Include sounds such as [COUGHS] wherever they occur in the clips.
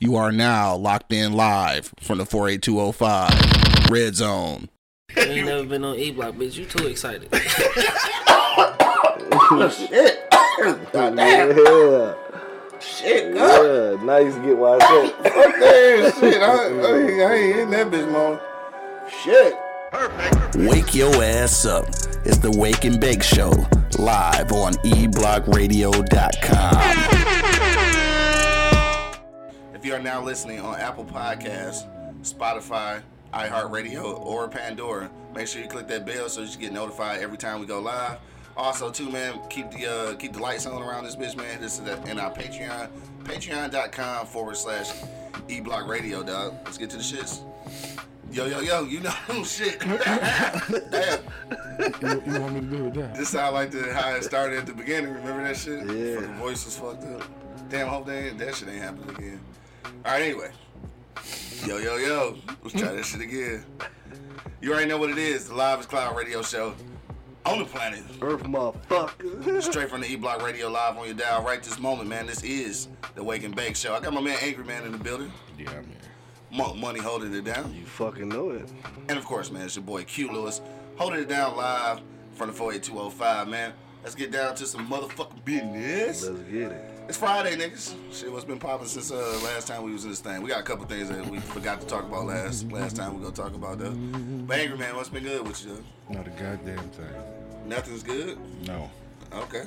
You are now locked in live from the 48205 Red Zone. You ain't never been on E Block, bitch. You too excited. Shit. Goddamn. Yeah. Shit, God. Yeah. Now you get why I. Fuck that shit. I, I, I ain't in that bitch, man. Shit. Perfect. Wake your ass up. It's the Wake and Bake Show live on eblockradio.com. If you are now listening on Apple Podcasts, Spotify, iHeartRadio, or Pandora, make sure you click that bell so you get notified every time we go live. Also, too, man, keep the uh, keep the lights on around this bitch, man. This is in our Patreon, patreon.com forward slash eblock radio, dog. Let's get to the shits. Yo, yo, yo, you know [LAUGHS] shit. [LAUGHS] Damn. You, you want me to do it that? This sound like the how it started at the beginning. Remember that shit? Yeah. Fucking voice was fucked up. Damn, hope they that shit ain't happening again. All right, anyway. Yo, yo, yo. Let's try this shit again. You already know what it is. The Live is Cloud radio show on the planet. Earth motherfucker. Straight from the E Block Radio Live on your dial right this moment, man. This is the Wake and Bake Show. I got my man Angry Man in the building. Yeah, man. Monk Money holding it down. You fucking know it. And of course, man, it's your boy Q Lewis holding it down live from the 48205, man. Let's get down to some motherfucking business. Let's get it. It's Friday, niggas. Shit, what's been popping since uh, last time we was in this thing? We got a couple things that we forgot to talk about last last time. We gonna talk about though. But Angry Man, what's been good with you? Though? Not a goddamn thing. Nothing's good. No. Okay.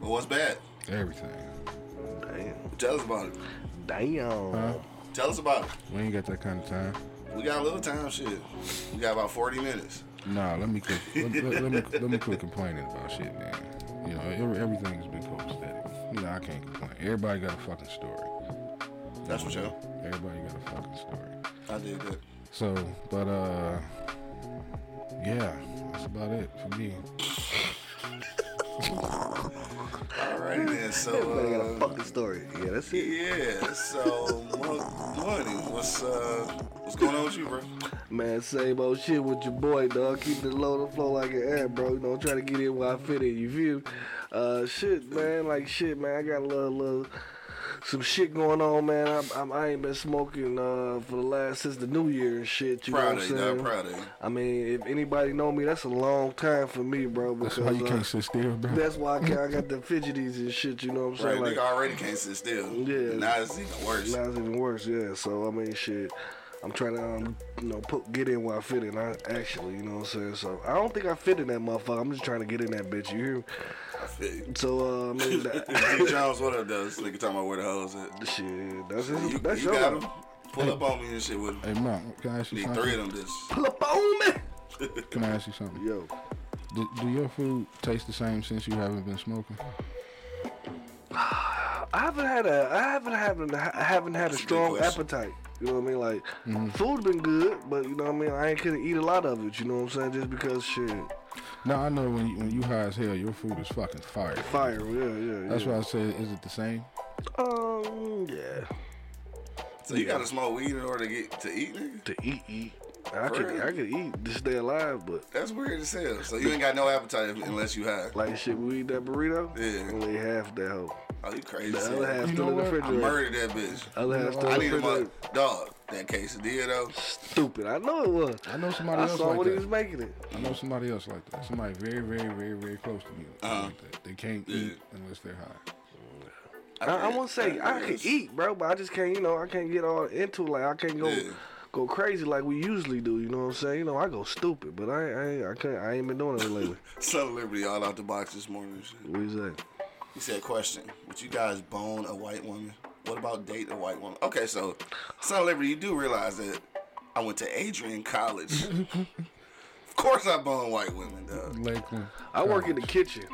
Well, what's bad? Everything. Damn. Tell us about it. Damn. Huh? Tell us about it. We ain't got that kind of time. We got a little time. Shit. We got about 40 minutes. Nah, let me quit. let, let- let me let me quit complaining about shit, man. You know, everything's been copacetic. You know, I can't complain. Everybody got a fucking story. That's for sure. Everybody got a fucking story. I did good. So, but uh, yeah, that's about it for me. [LAUGHS] Alrighty then. So. Everybody got a Uh, fucking story. Yeah, that's it. Yeah, so Mo- money. What's uh what's going on with you, bro? Man, same old shit with your boy, dog. Keeping it low to flow like an air, bro. You know, trying to get in where I fit in. You feel? Uh, shit, man. Like shit, man. I got a little, little, some shit going on, man. I'm, I'm, I ain't been smoking uh for the last since the New Year and shit. You Proud know what I'm saying? Proud of you. I mean, if anybody know me, that's a long time for me, bro. That's why you uh, can't sit still, bro. that's why I, can't, I got the [LAUGHS] fidgeties and shit. You know what I'm Right, saying? nigga already can't sit still. Yeah. Now it's even worse. Now it's even worse, yeah. So I mean, shit. I'm trying to, um, you know, put get in where I fit in. I actually, you know what I'm saying. So I don't think I fit in that motherfucker. I'm just trying to get in that bitch. You hear? me? I feel you. So uh, I mean, [LAUGHS] D. that, Jones, what up, though? This nigga talking about where the hell hoes at. shit. That's You, that's you your got life. him? Pull up on me and shit with him. Hey, Mark, can I ask you Need something? three of them, this. Pull up on me. [LAUGHS] Can I ask you something? Yo, Do, do your food taste the same since you haven't been smoking? [SIGHS] I haven't had a, I haven't haven't I haven't had a That's a good strong appetite. You know what I mean? Like Mm-hmm. food been good, but you know what I mean. I ain't gonna eat a lot of it. You know what I'm saying? Just because shit, No, I know when you, when you high as hell, your food is fucking fire. fire. Yeah, yeah. That's yeah. why I said, is it the same? Um, yeah. So you gotta smoke weed in order to get to eat, nigga? To eat, eat. I For could, real? I could eat to stay alive, but That's weird as hell. So you ain't got no appetite unless you high. like shit, we eat that burrito. Yeah. Only half that hoe. Oh, you crazy. The as other hell. half You still in the what? I murdered that bitch. Other half still I in need the a mother. refrigerator. Dog, that quesadilla, though. Stupid. I know it was. I know somebody I else saw like when he was making it. I know somebody else like that. Somebody very, very, very, very close to me. Uh-huh. Like that. They can't Yeah. eat unless they're high. I, I won't say I can eat, bro, but I just can't. You know, I can't get all into it. Like I can't go. Yeah. Go crazy like we usually do, you know what I'm saying? You know, I go stupid, but I, I, ain't- I can't, I ain't been doing it lately. [LAUGHS] Son Liberty all out the box this morning. What is shit. what you say? He said, question, would you guys bone a white woman? What about date a white woman? Okay, so, Son Liberty, you do realize that I went to Adrian College. [LAUGHS] of course I bone white women, dog. Lakeland. I work in the kitchen.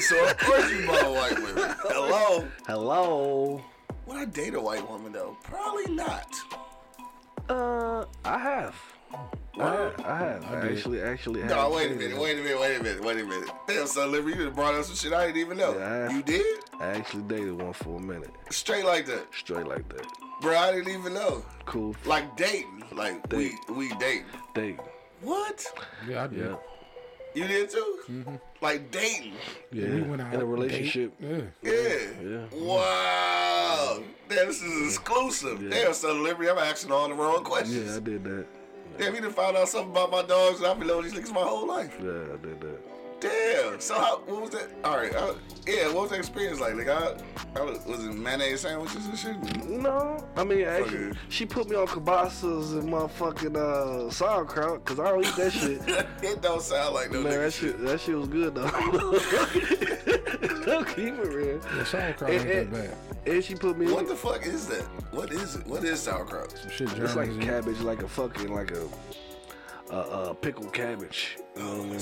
So of course you bone white women. Hello? Hello. Would I date a white woman, though? Probably not. Uh, I have. I have. I have. I did. actually, actually have. No, wait a minute, wait a minute, wait a minute, wait a minute. Damn, Son Liberty, you done brought up some shit I didn't even know. Yeah, I you did? I actually dated one for a minute, Straight like that. straight like that. Bro, I didn't even know. Cool. Like dating. Like, we, we dating. Date. What? Yeah, I did. Yeah. You did too? Mhm. Like dating. Yeah, we went out in a relationship. Yeah. Yeah. Yeah. Wow. Damn, this is exclusive. Damn, Son of Liberty, I'm asking all the wrong questions. Yeah, I did that. Damn, you done found out something about my dogs and I've been knowing these niggas my whole life. Yeah, I did that. Damn. So how, what was that? All right. Uh, yeah, what was that experience like? Like, I, I was, was it mayonnaise sandwiches and shit? No, I mean actually, Okay. she put me on kibasas and motherfucking uh, sauerkraut because I don't eat that shit. [LAUGHS] it don't sound like no Man, nigga that shit. shit, that shit was good though. [LAUGHS] Don't [LAUGHS] keep it real. Yeah, sauerkraut And, ain't that bad. and she put me. What the fuck is that? What is it? What is sauerkraut? Some shit It's like Germans eat. cabbage, like a fucking like a uh, uh, pickled cabbage. You know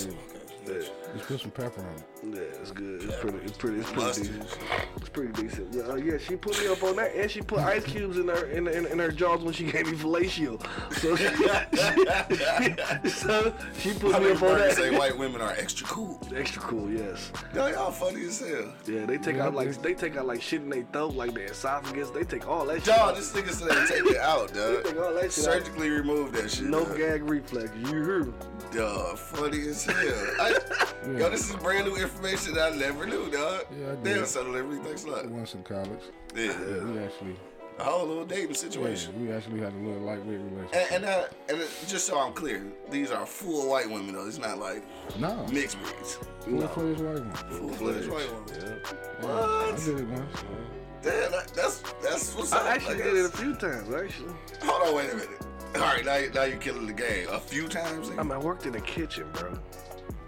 what I Just put some pepper on it. yeah, it's good. It's pretty. It's pretty. It's pretty Mustard. decent. It's pretty decent. Yeah, uh, yeah, she put me up on that, and she put ice cubes in her in, in, in her jaws when she gave me fellatio. So she, [LAUGHS] so she put I me up on Burger say white women are extra cool. Extra cool, yes. Yo, y'all funny as hell. Yeah, they take Yeah, out like yeah. they take out like shit in their throat, like their esophagus. They take all that shit. Dog, out. this nigga said they take it out, They take all dog. that shit out. Surgically remove that shit. No dog. gag reflex. You heard? me. Dog, funny as hell. I, Yo, this is brand new information that I never knew, dog. Yeah, I Damn, did. son of Liberty, thanks a lot. Once in college. Yeah, Yeah, we actually, a whole little dating yeah, situation. we actually had a little lightweight relationship. And, and, uh, and just so I'm clear, these are full white women, though. It's not like no, mixed breeds. full fledged white one. Full fledged white women. I What? did it once. Damn, that, that's that's what's up. I actually Like, did it a few times. Actually, Hold on, wait a minute. All right, now, now you're killing the game. A few times, nigga. I mean, I worked in the kitchen, bro.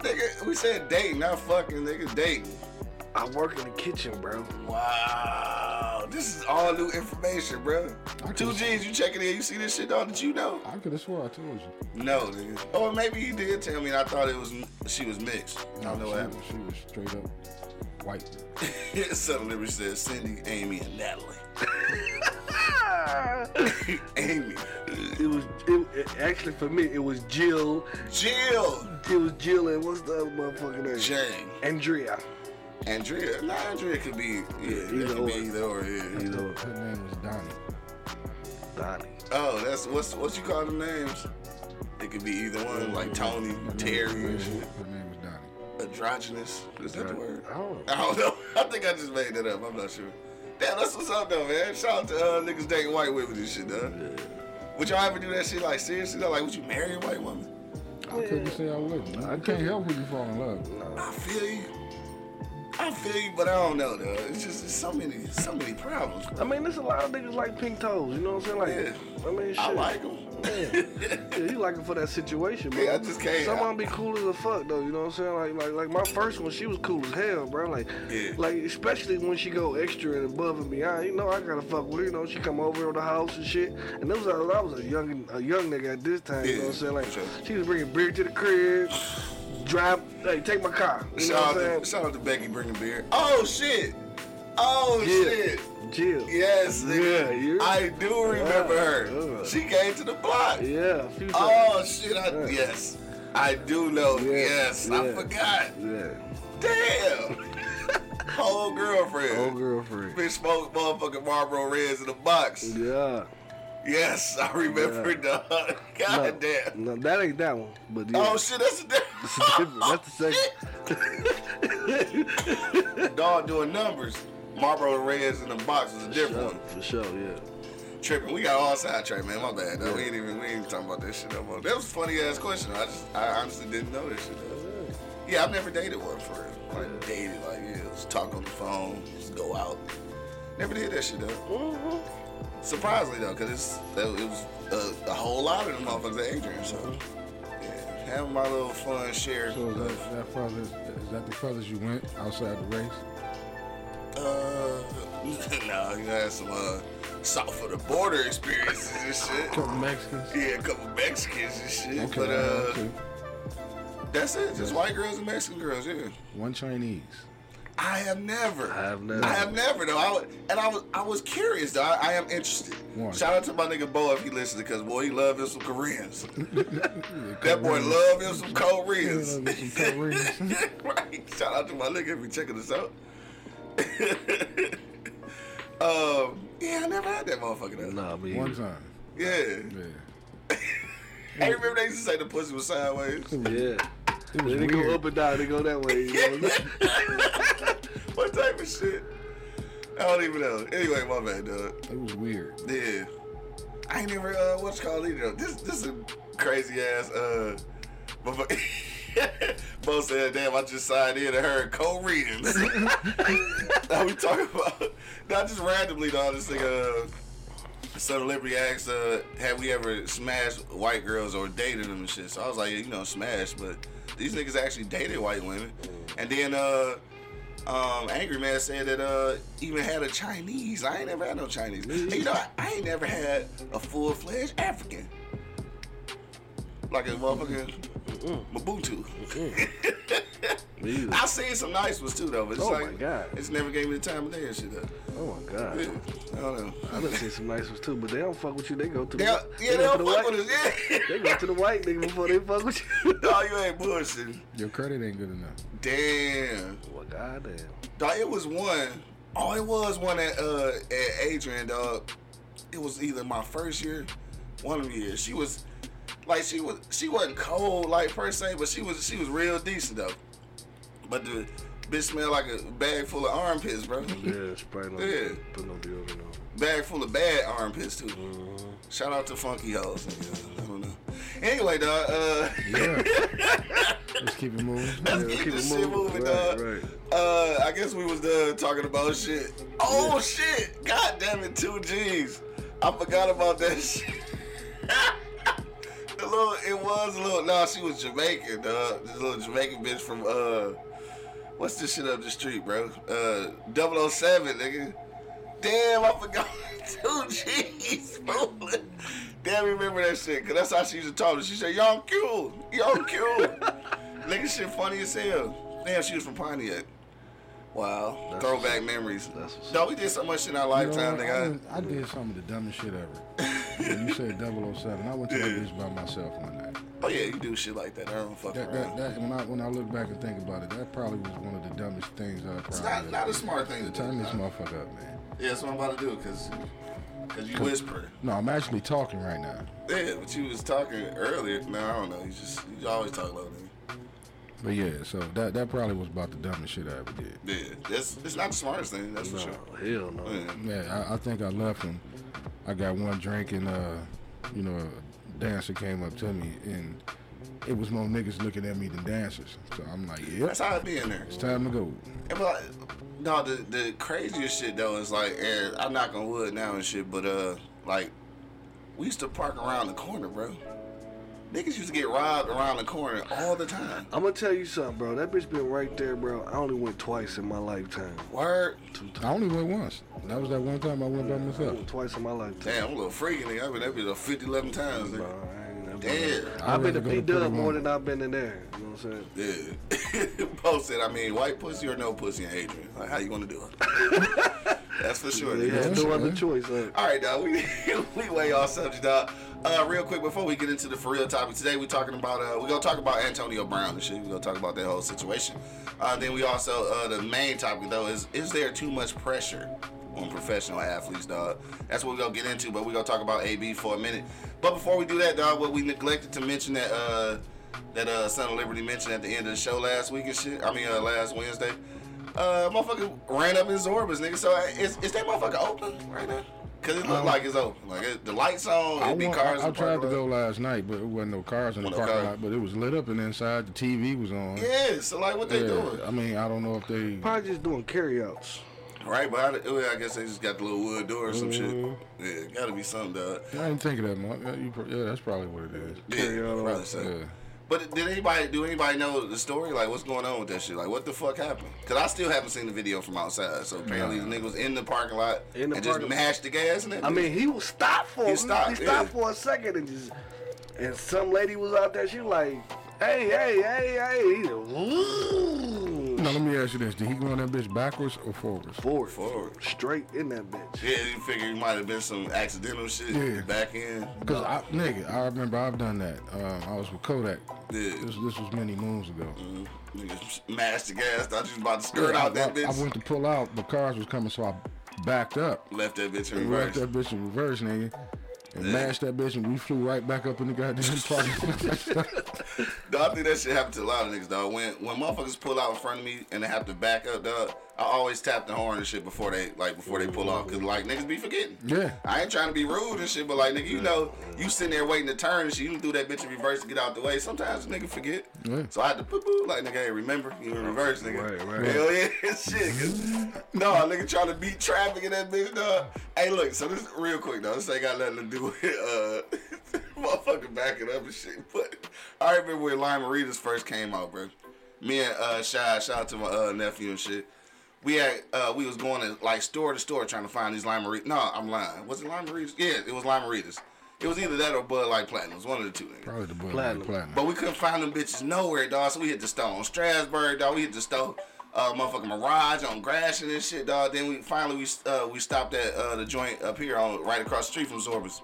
Nigga we said dating, not fucking, nigga. Dating. I work in the kitchen, bro. Wow, this is all new information, bro. Two G's, you checking in? You see this shit, dog? Did you know? I could have swore I told you. No, nigga. Or maybe he did tell me, and I thought it was she was mixed. I don't know what happened. she was straight up white. [LAUGHS] Suddenly, we said Cindy, Amy, and Natalie. [LAUGHS] [LAUGHS] Amy, It was it, it- actually for me. It was Jill. Jill, It was Jill and what's the other motherfucking name? Jane, Andrea. Andrea. Nah, Andrea could be yeah, Either that could or. be either or. Yeah. You know, Her name was Donnie. Donnie. Oh, that's what's what you call the names? It could be either one, like Tony, Her name- Terry, her and name, shit. her name was Donnie. Androgynous. Is that the word? I don't know. I don't know. [LAUGHS] I think I just made that up. I'm not sure. Damn, that's what's up though, man. Shout out to uh, niggas dating white women and shit, though. Would y'all ever do that shit like seriously though? Like, would you marry a white woman? I couldn't say I wouldn't. I can't help when you fall in love. I feel you. I feel you, but I don't know though. It's just it's so many, so many problems. I mean, there's a lot of niggas like pink toes. You know what I'm saying? Like, Yeah. I mean, shit. I like them. Yeah, you like it for that situation, bro. Yeah, I just can't- Some of them be cool as a fuck, though. You know what I'm saying? Like, like, like my first one, she was cool as hell, bro. Like, Yeah. like especially when she go extra and above and beyond. You know, I gotta fuck with her. You know, she come over to the house and shit. And that was I was a young, a young nigga at this time. You know what I'm saying? Like, sure. she was bringing beer to the crib. Drive, hey, take my car. You know Shout what out, to, shout out to Becky bringing beer. Oh shit! Oh Yeah. shit! Jill. Yes, Yeah, nigga. I do remember Yeah, her. yeah. She came to the block. Yeah, a few times. Oh shit! I, Yeah. yes, I do know. Yes, I forgot. Yeah. Damn. [LAUGHS] Whole girlfriend. Old girlfriend. Bitch smoked motherfucking Marlboro Reds in a box. Yeah. Yes, I remember, Yeah. dog. No, damn. No, that ain't that one. But yeah. Oh shit, that's a [LAUGHS] different. That's the second. second. dog doing numbers. Marlboro Reds in the box is a different one. For sure, yeah. Tripping. We got all sidetracked, man. My bad. Though. We ain't even we ain't talking about that shit no more. That was a funny ass question. I just I honestly didn't know that shit. Though. Yeah, I've never dated one for real. Like dated, like yeah, just talk on the phone, just go out. Never did that shit though. Mm-hmm. Surprisingly though, cause it's that, it was a, a whole lot of them motherfuckers at Adrian. So yeah, having my little fun share. So is of, that, that further, is that the furthest you went outside the race? Uh, [LAUGHS] nah, you had some uh, south of the border experiences and shit. Couple Mexicans. Yeah, a couple Mexicans and shit. Okay, but uh, okay. that's it. Just white girls and Mexican girls. Yeah. one Chinese. I have never. I have never. I have never though. I, wa- and I was I was curious though. I, I am interested. Why? Shout out to my nigga Bo if he listens because boy he love him some Koreans. [LAUGHS] that boy love him some Koreans. Some Koreans. [LAUGHS] right. Shout out to my nigga if he checking us out. [LAUGHS] um. Yeah, I never had that motherfucker though. Nah, me. One time. Yeah. Yeah. [LAUGHS] Hey, remember they used to say the pussy was sideways? Yeah. It was they go up and down. They go that way. You know? [LAUGHS] what type of shit? I don't even know. Anyway, my bad, dog. It was weird. Yeah. I ain't never uh what's it called either. This this is a crazy ass uh but [LAUGHS] Bo said, damn, I just signed in and heard co-readings. [LAUGHS] now we talking about not just randomly though, this nigga uh Son of Liberty asked, uh, have we ever smashed white girls or dated them and shit? So I was like, yeah, you know, smashed, but these niggas actually dated white women. And then uh um, Angry Man said that uh even had a Chinese. I ain't never had no Chinese. You know, I, I ain't never had a full fledged African. Like a motherfucking Mabutu. Me either. I seen some nice ones too though, but it's Oh like my God. it's never gave me the time of day and shit though. Oh my god. Yeah, I don't know. I done seen some nice ones too, but they don't fuck with you. They go to the Yeah, yeah, they go don't the fuck white. with us. Yeah. They go to the white nigga before they fuck with you. [LAUGHS] no, you ain't bullshitting. Your credit ain't good enough. Damn. well, goddamn. Dog, it was one. Oh, it was one at uh at Adrian, dog. It was either my first year, one of the years. She was like she was she wasn't cold like per se, but she was she was real decent though. But the bitch smelled like a bag full of armpits, bro. Yeah, it's probably no, Yeah. put no deodorant on. Bag full of bad armpits too. Mm-hmm. Shout out to Funky Hoes. I don't know. Anyway, dog. Uh, Yeah. [LAUGHS] Let's keep it moving. Let's Yeah, keep keep this it shit moving. Right, dog. right. Uh, I guess we was done talking about shit. Oh shit! God damn it, two G's. I forgot about that shit. [LAUGHS] the little, it was a little. No, she was Jamaican, dog. This little Jamaican bitch from uh, what's this shit up the street, bro? Uh, 007, nigga. Damn, I forgot. [LAUGHS] Two G's, bro. Damn, remember that shit, cause that's how she used to talk. She said, "Young y'all Q." [LAUGHS] Nigga, shit funny as hell. Damn, she was from Pontiac. Wow, That's throwback memories. That's what's we did so much in our You know lifetime? I, I did some of the dumbest shit ever. You said 007, I went to that bitch by myself one night. Oh yeah, you do shit like that. I don't fuck That, around. that, that, when I when I look back and think about it, that probably was one of the dumbest things I it's probably not not a smart thing to do. Turn this motherfucker up, man. Yeah, that's what I'm about to do, cause, cause you whisper. No, I'm actually talking right now. Yeah, but you was talking earlier. No, I don't know. You just you always talk low. But yeah, so that that probably was about the dumbest shit I ever did. Yeah, that's it's not the smartest thing. That's for No, sure. hell no. Yeah. Yeah, I, I think I left and I got one drink and uh, you know, a dancer came up to me and it was more niggas looking at me than dancers. So I'm like, yeah. That's how it be in there. it's time to go. And but no, the the craziest shit though is like, and I'm knock on wood now and shit, but uh, like we used to park around the corner, bro. Niggas used to get robbed around the corner all the time. I'm gonna tell you something, bro. That bitch been right there, bro. I only went twice in my lifetime. Word. Two I only went once. That was that one time I went by I myself. went twice in my lifetime. Damn, I'm a little freaky nigga. I've been that bitch 50, 11 times. Bro, Nigga. I ain't never Damn. I've been to I'd rather go P to Dub more than I've been in there. You know what I'm saying? Yeah. [LAUGHS] Posted. I mean, white pussy or no pussy in Adrian. Like, how you gonna do it? [LAUGHS] That's for sure. They nigga. Yeah, no other choice. Huh? All right, dog. We [LAUGHS] we way off subject, dog. Uh, real quick before we get into the for real topic today, we're talking about uh, we gonna talk about Antonio Brown and shit. We're gonna talk about that whole situation. Uh, then we also uh, the main topic though is is there too much pressure on professional athletes, dog? That's what we gonna get into. But we gonna talk about AB for a minute. But before we do that, dog, what we neglected to mention that uh that uh Son of Liberty mentioned at the end of the show last week and shit. I mean uh, last Wednesday. Uh, motherfucker ran up in Zorbas, nigga. So uh, is, is that motherfucker open right now? Cause it looked Um, like it's open. Like it, the lights on, I, it be want- cars. I, I tried to go last night, but it wasn't no cars in the no parking lot. But it was lit up and inside the TV was on. Yeah, so like what they Yeah, doing, I mean, I don't know if they. Probably just doing carryouts. right? But I, well, I guess they just got the little wood door or some Mm-hmm. shit. Yeah, gotta be something, dog. I didn't think of that, Mark. Yeah, you pro- yeah, that's probably what it is. Yeah, Carry on. probably so. Yeah. But did anybody do anybody know the story? Like, what's going on with that shit? Like, what the fuck happened? Cause I still haven't seen the video from outside. So apparently the nigga was in the parking lot In the and just parking- mashed the gas and I mean, he was stopped for He stopped, he stopped yeah. for a second and just and some lady was out there. She was like, "Hey, hey, hey, hey!" He. Now let me ask you this: Did he go in that bitch backwards or forwards? forward, forward. straight in that bitch. Yeah, you figure it might have been some accidental shit Yeah. back in. Because I, nigga, I remember I've done that. Um, I was with Kodak. Yeah. This, this was many moons ago. Mm, Niggas mashed the gas. Thought you was about to skirt Yeah, out I, that I- bitch. I went to pull out, the cars was coming, so I backed up. Left that bitch in And reverse. left that bitch in reverse, nigga. and mashed that bitch, and we flew right back up in the goddamn [LAUGHS] park. [LAUGHS] No, I think that shit happen to a lot of niggas, dog. When when motherfuckers pull out in front of me and they have to back up, dog, I always tap the horn and shit before they like before they pull off, cause like niggas be forgetting. Yeah. I ain't trying to be rude and shit, but like nigga, you know, you sitting there waiting to turn and shit, you do that bitch in reverse to get out the way. Sometimes a nigga forget. Yeah. So I had to poo poo like nigga, hey, remember you in reverse, nigga. Right, right. Hell yeah, [LAUGHS] shit. no, a nigga trying to beat traffic in that bitch, dog. Hey, look, so this real quick, though. This ain't got nothing to do with uh [LAUGHS] motherfucking backing up and shit. But I remember when Lime-A-Ritas first came out, bro. Me and uh Shy, shout out to my uh, nephew and shit. We had uh we was going to like store to store trying to find these Lime-A-Ritas. No, I'm lying. Was it Lime-A-Ritas? Yeah, it was Lime-A-Ritas. It was either that or Bud Light Platinum. It was one of the two. Nigga. Probably the Bud Light Platinum. Platinum. But we couldn't find them bitches nowhere, dog. So we hit the store on Strasburg, dog. We hit the store, uh, motherfucking Mirage on Gratiot and this shit, dog. Then we finally we uh, we stopped at uh, the joint up here on right across the street from Zorba's,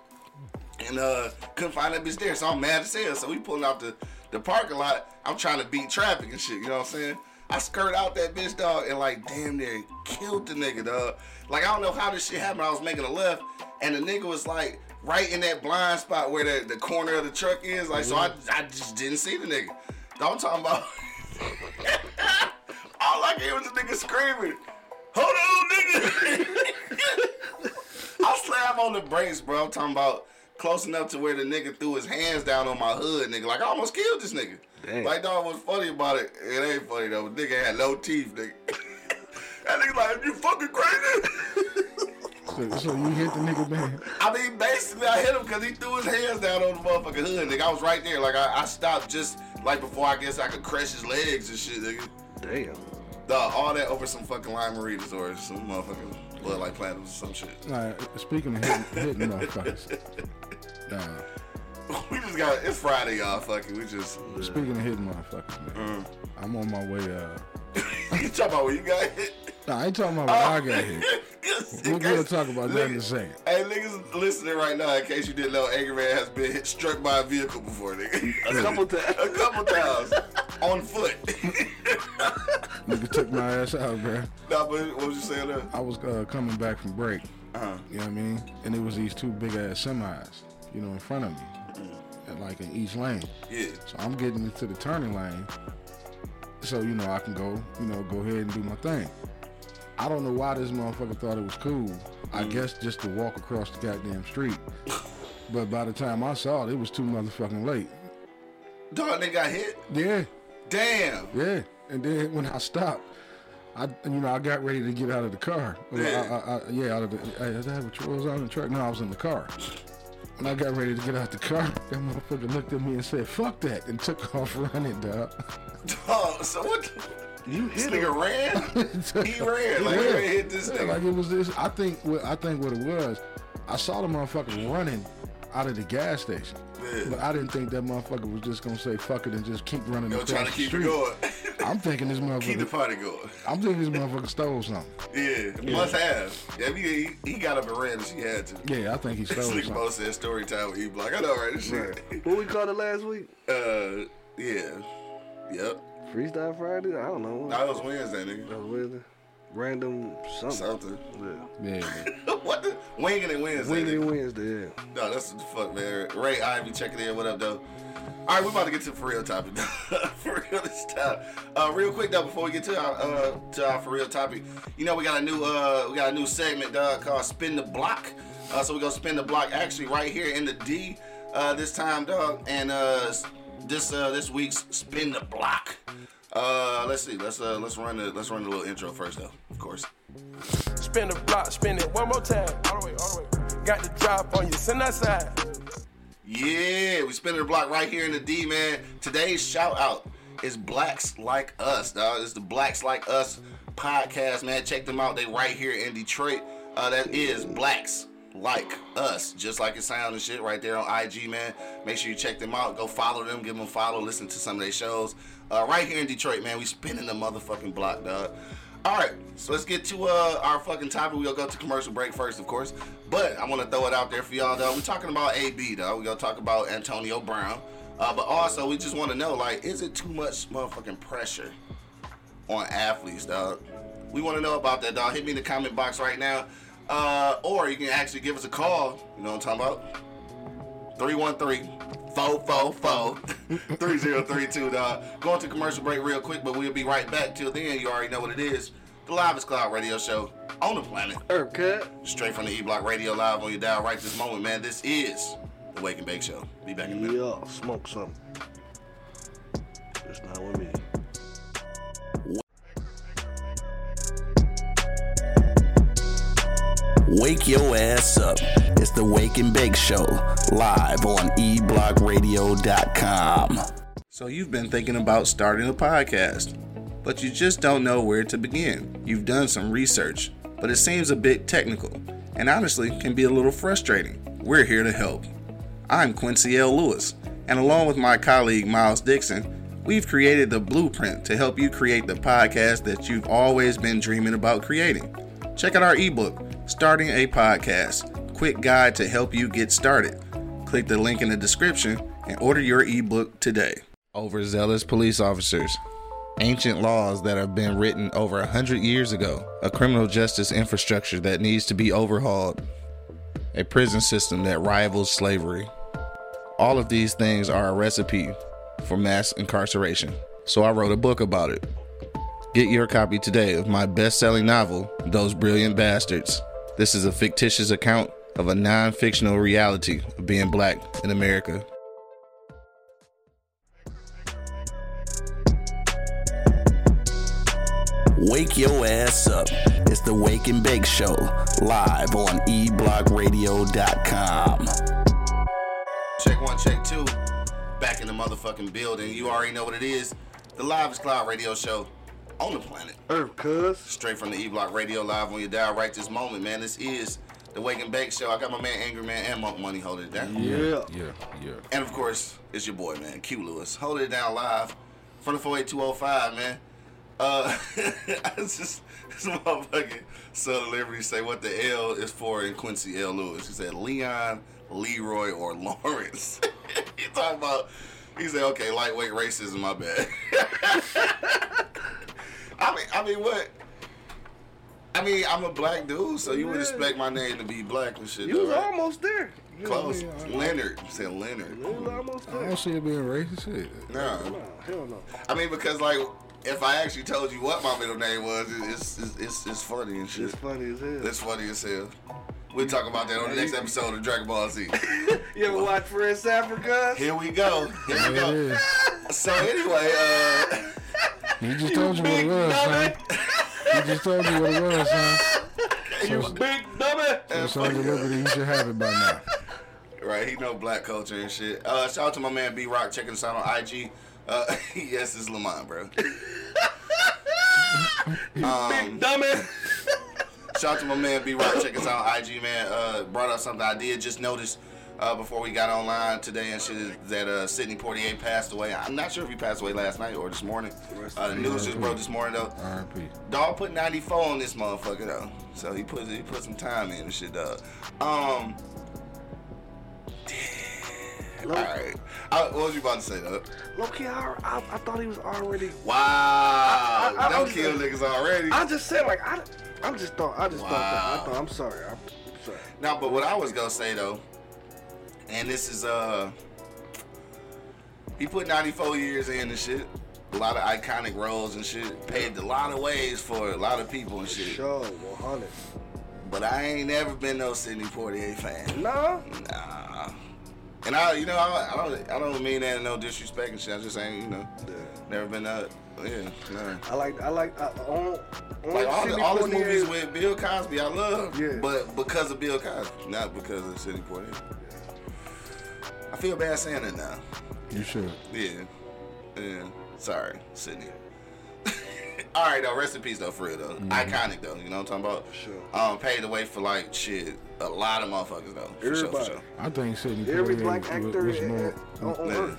and uh, couldn't find that bitch there. So I'm mad as hell. So we pulling out the the parking lot. I'm trying to beat traffic and shit. You know what I'm saying? I skirt out that bitch, dog, and like damn near killed the nigga, dog. Like I don't know how this shit happened. I was making a left, and the nigga was like right in that blind spot where the, the corner of the truck is. Like so, I I just didn't see the nigga. I'm talking about. [LAUGHS] All I hear was the nigga screaming, "Hold on, nigga!" [LAUGHS] I slam on the brakes, bro. I'm talking about close enough to where the nigga threw his hands down on my hood, nigga. Like I almost killed this nigga. Damn. Like dog, what's funny about it? It ain't funny though. Nigga had no teeth, nigga. [LAUGHS] that nigga like, you fucking crazy? So, so you hit the nigga, man. I mean, basically, I hit him because he threw his hands down on the motherfucking hood, nigga. I was right there. Like, I, I stopped just, like, before I guess I could crush his legs and shit, nigga. Damn. Dog, all that over some fucking Lime-A-Ritas or some motherfucking Bud Light Platinums or some shit. Nah, speaking of hitting, hitting motherfuckers, [LAUGHS] nah, [LAUGHS] we just got, it's Friday, y'all, fucking. We just, speaking of hitting motherfuckers, man, I'm on my way. Uh, [LAUGHS] you talking about when you got hit? nah, I ain't talking about when I got hit. [LAUGHS] We're gonna talk about that in a nigga- second. Hey, niggas listening right now, in case you didn't know, Angry Man has been hit, struck by a vehicle before, nigga. A couple times. a couple times. on foot. Nigga took my ass out, man. nah, but what was you saying there? I was uh, coming back from break. Uh-huh. You know what I mean? And it was these two big ass semis, you know, in front of me, mm-hmm. and like in each lane. Yeah. So I'm getting into the turning lane, so you know I can go, you know, go ahead and do my thing. I don't know why this motherfucker thought it was cool. I mm-hmm. guess just to walk across the goddamn street. [LAUGHS] but by the time I saw it, it was too motherfucking late. Dog, they got hit? Yeah, Damn. yeah. And then when I stopped, I you know I got ready to get out of the car. Yeah. I, I, I, yeah, out of the. I, did I have a was I in the truck? No, I was in the car. When I got ready to get out the car, that motherfucker looked at me and said, "Fuck that," and took off [LAUGHS] running, dog. Dog, so what? [LAUGHS] You This hit him. nigga [LAUGHS] ran? he ran. Like, he ran hit this Yeah, nigga. like it was this. I think what I think what it was. I saw the motherfucker running out of the gas station, Yeah. but I didn't think that motherfucker was just gonna say fuck it and just keep running Yo, trying to the keep street. it going. I'm thinking this [LAUGHS] motherfucker. keep the party going. I'm thinking this motherfucker stole something. Yeah, must have. Yeah, he, he, he got up and ran if she had to. Yeah, I think he This stole nigga something. Bo said story time with E Block. I know, right? This shit. Right. What we called it last week? Uh, yeah. Yep. Freestyle Friday? I don't know. That was Wednesday, nigga. That was Wednesday. Random something. Something. Yeah. Yeah, [LAUGHS] what the? Winging it Wednesday. Wednesday, nigga. Wednesday, yeah. No, that's what the fuck, man. Ray Ivy checking in. What up, though? All right, we're about to get to the for real topic. [LAUGHS] for real this time. Uh, real quick though, before we get to our uh, to our for real topic, you know we got a new uh we got a new segment dog called Spin the Block. Uh, so we're gonna spin the block actually right here in the D uh, this time, dog. And uh, this uh, this week's Spin the Block. Uh, let's see. Let's uh, let's run the let's run the little intro first though, of course. Spin the block, spin it one more time. All the way, all the way. Got the drop on you, send that side. Yeah, we spinning the block right here in the D, man. Today's shout out is Blacks Like Us, dog. It's the Blacks Like Us podcast, man. Check them out. They right here in Detroit. Uh, that is Blacks Like Us, just like it sounds and shit right there on IG, man. Make sure you check them out. Go follow them, give them a follow, listen to some of their shows. Uh, right here in Detroit, man. We spinning the motherfucking block, dog. All right, so let's get to uh, our fucking topic. We'll go to commercial break first, of course. But I want to throw it out there for y'all, though. We're talking about AB, though. We're going to talk about Antonio Brown. Uh, but also, we just want to know, like, is it too much motherfucking pressure on athletes, dog? We want to know about that, dog. Hit me in the comment box right now. Uh, or you can actually give us a call. You know what I'm talking about? 313-444-3032, dog. Going to commercial break real quick, but we'll be right back. Till then, you already know what it is. The Livest Cloud radio show on the planet. Cut. Straight from the E-Block Radio Live on your dial right this moment, man. This is the Wake and Bake Show. Be back in a minute. Yeah, smoke something. It's not with me. Wake your ass up. It's the Wake and Bake Show, live on eblockradio.com. So you've been thinking about starting a podcast, but you just don't know where to begin. You've done some research, but it seems a bit technical and honestly can be a little frustrating. We're here to help. I'm Quincy L. Lewis, and along with my colleague Miles Dixon, we've created the blueprint to help you create the podcast that you've always been dreaming about creating. Check out our ebook, Starting a Podcast Quick Guide to Help You Get Started. Click the link in the description and order your ebook today. Overzealous police officers. Ancient laws that have been written over a hundred years ago. A criminal justice infrastructure that needs to be overhauled. A prison system that rivals slavery. All of these things are a recipe for mass incarceration. So I wrote a book about it. Get your copy today of my best selling novel, Those Brilliant Bastards. This is a fictitious account of a non fictional reality of being black in America. Wake your ass up. It's the Wake and Bake Show, live on eblockradio.com. Check one, check two. Back in the motherfucking building. You already know what it is. The Livest Cloud radio show on the planet. Earth, cuz. Straight from the E Block Radio Live on your dial right this moment, man. This is the Wake and Bake Show. I got my man Angry Man and Monk Money holding it down. Yeah. Yeah, yeah. And of course, it's your boy, man, Q Lewis. Holding it down live from the 48205, man. Uh, [LAUGHS] I just, this motherfucking Son of Liberty say what the L is for in Quincy L. Lewis. He said Leon, Leroy, or Lawrence. [LAUGHS] he talking about, he said, okay, lightweight racism, my bad. [LAUGHS] I mean, I mean, what? I mean, I'm a black dude, so you would expect my name to be black and shit. You though, was right? almost there. You Close. Yeah, I- Leonard. You said Leonard. You was almost I don't see it being racist. Shit. No. No, hell no. I mean, because like, if I actually told you what my middle name was, it's it's it's, it's funny and shit. It's funny as hell. It's funny as hell. We'll talk about that on the next episode of Dragon Ball Z. [LAUGHS] You ever watch Friends Africa? Here we go. Here we go. So anyway, uh, [LAUGHS] He just told you what it was, son. He just told you what it was, son. [LAUGHS] You big dummy. So, Sons of Liberty, you should have it by now. right, he know black culture and shit. Uh, shout out to my man B Rock checking us out on IG. Uh, [LAUGHS] yes, it's Lamont, bro. [LAUGHS] um, Dummy. Shout out to my man B Rock. Check us out on IG, man. Uh, brought up something I did just notice uh, before we got online today and shit is that uh, Sidney Poitier passed away. I'm not sure if he passed away last night or this morning. Uh, the news just broke this morning though. R.I.P. Dog put 94 on this motherfucker though, so he put he put some time in and shit, dog. Um. All right. I, what was you about to say, though? Low key, I, I, I thought he was already. Wow. I- I- Don't I'm kill just- niggas already. I just said like I, I just thought I just thought that. I thought I'm sorry. I'm sorry. Now, but what I was gonna say though, and this is uh, he put 94 years in and shit. A lot of iconic roles and shit. Paved a lot of ways for a lot of people and shit. Sure, 100. But I ain't never been no Sidney Poitier fan. Nah, Nah. And I, you know, I, I don't, I don't mean that in no disrespect and shit. I'm just ain't, you know, never been uh, yeah, nah. I like I like I, on, on Like all, the, all his movies with Bill Cosby, I love. Yeah. But because of Bill Cosby, not because of Sidney Poitier. I feel bad saying that now. You should. Yeah. Yeah. Sorry, Sydney. [LAUGHS] All right, though. Rest in peace, though. For real, though. Iconic, though. You know what I'm talking about? For sure. Um, paved the way for like shit. A lot of motherfuckers, though. For sure, for Everybody. sure. I think Sidney Every Poitier black was, actor was more, on, on Yeah. earth.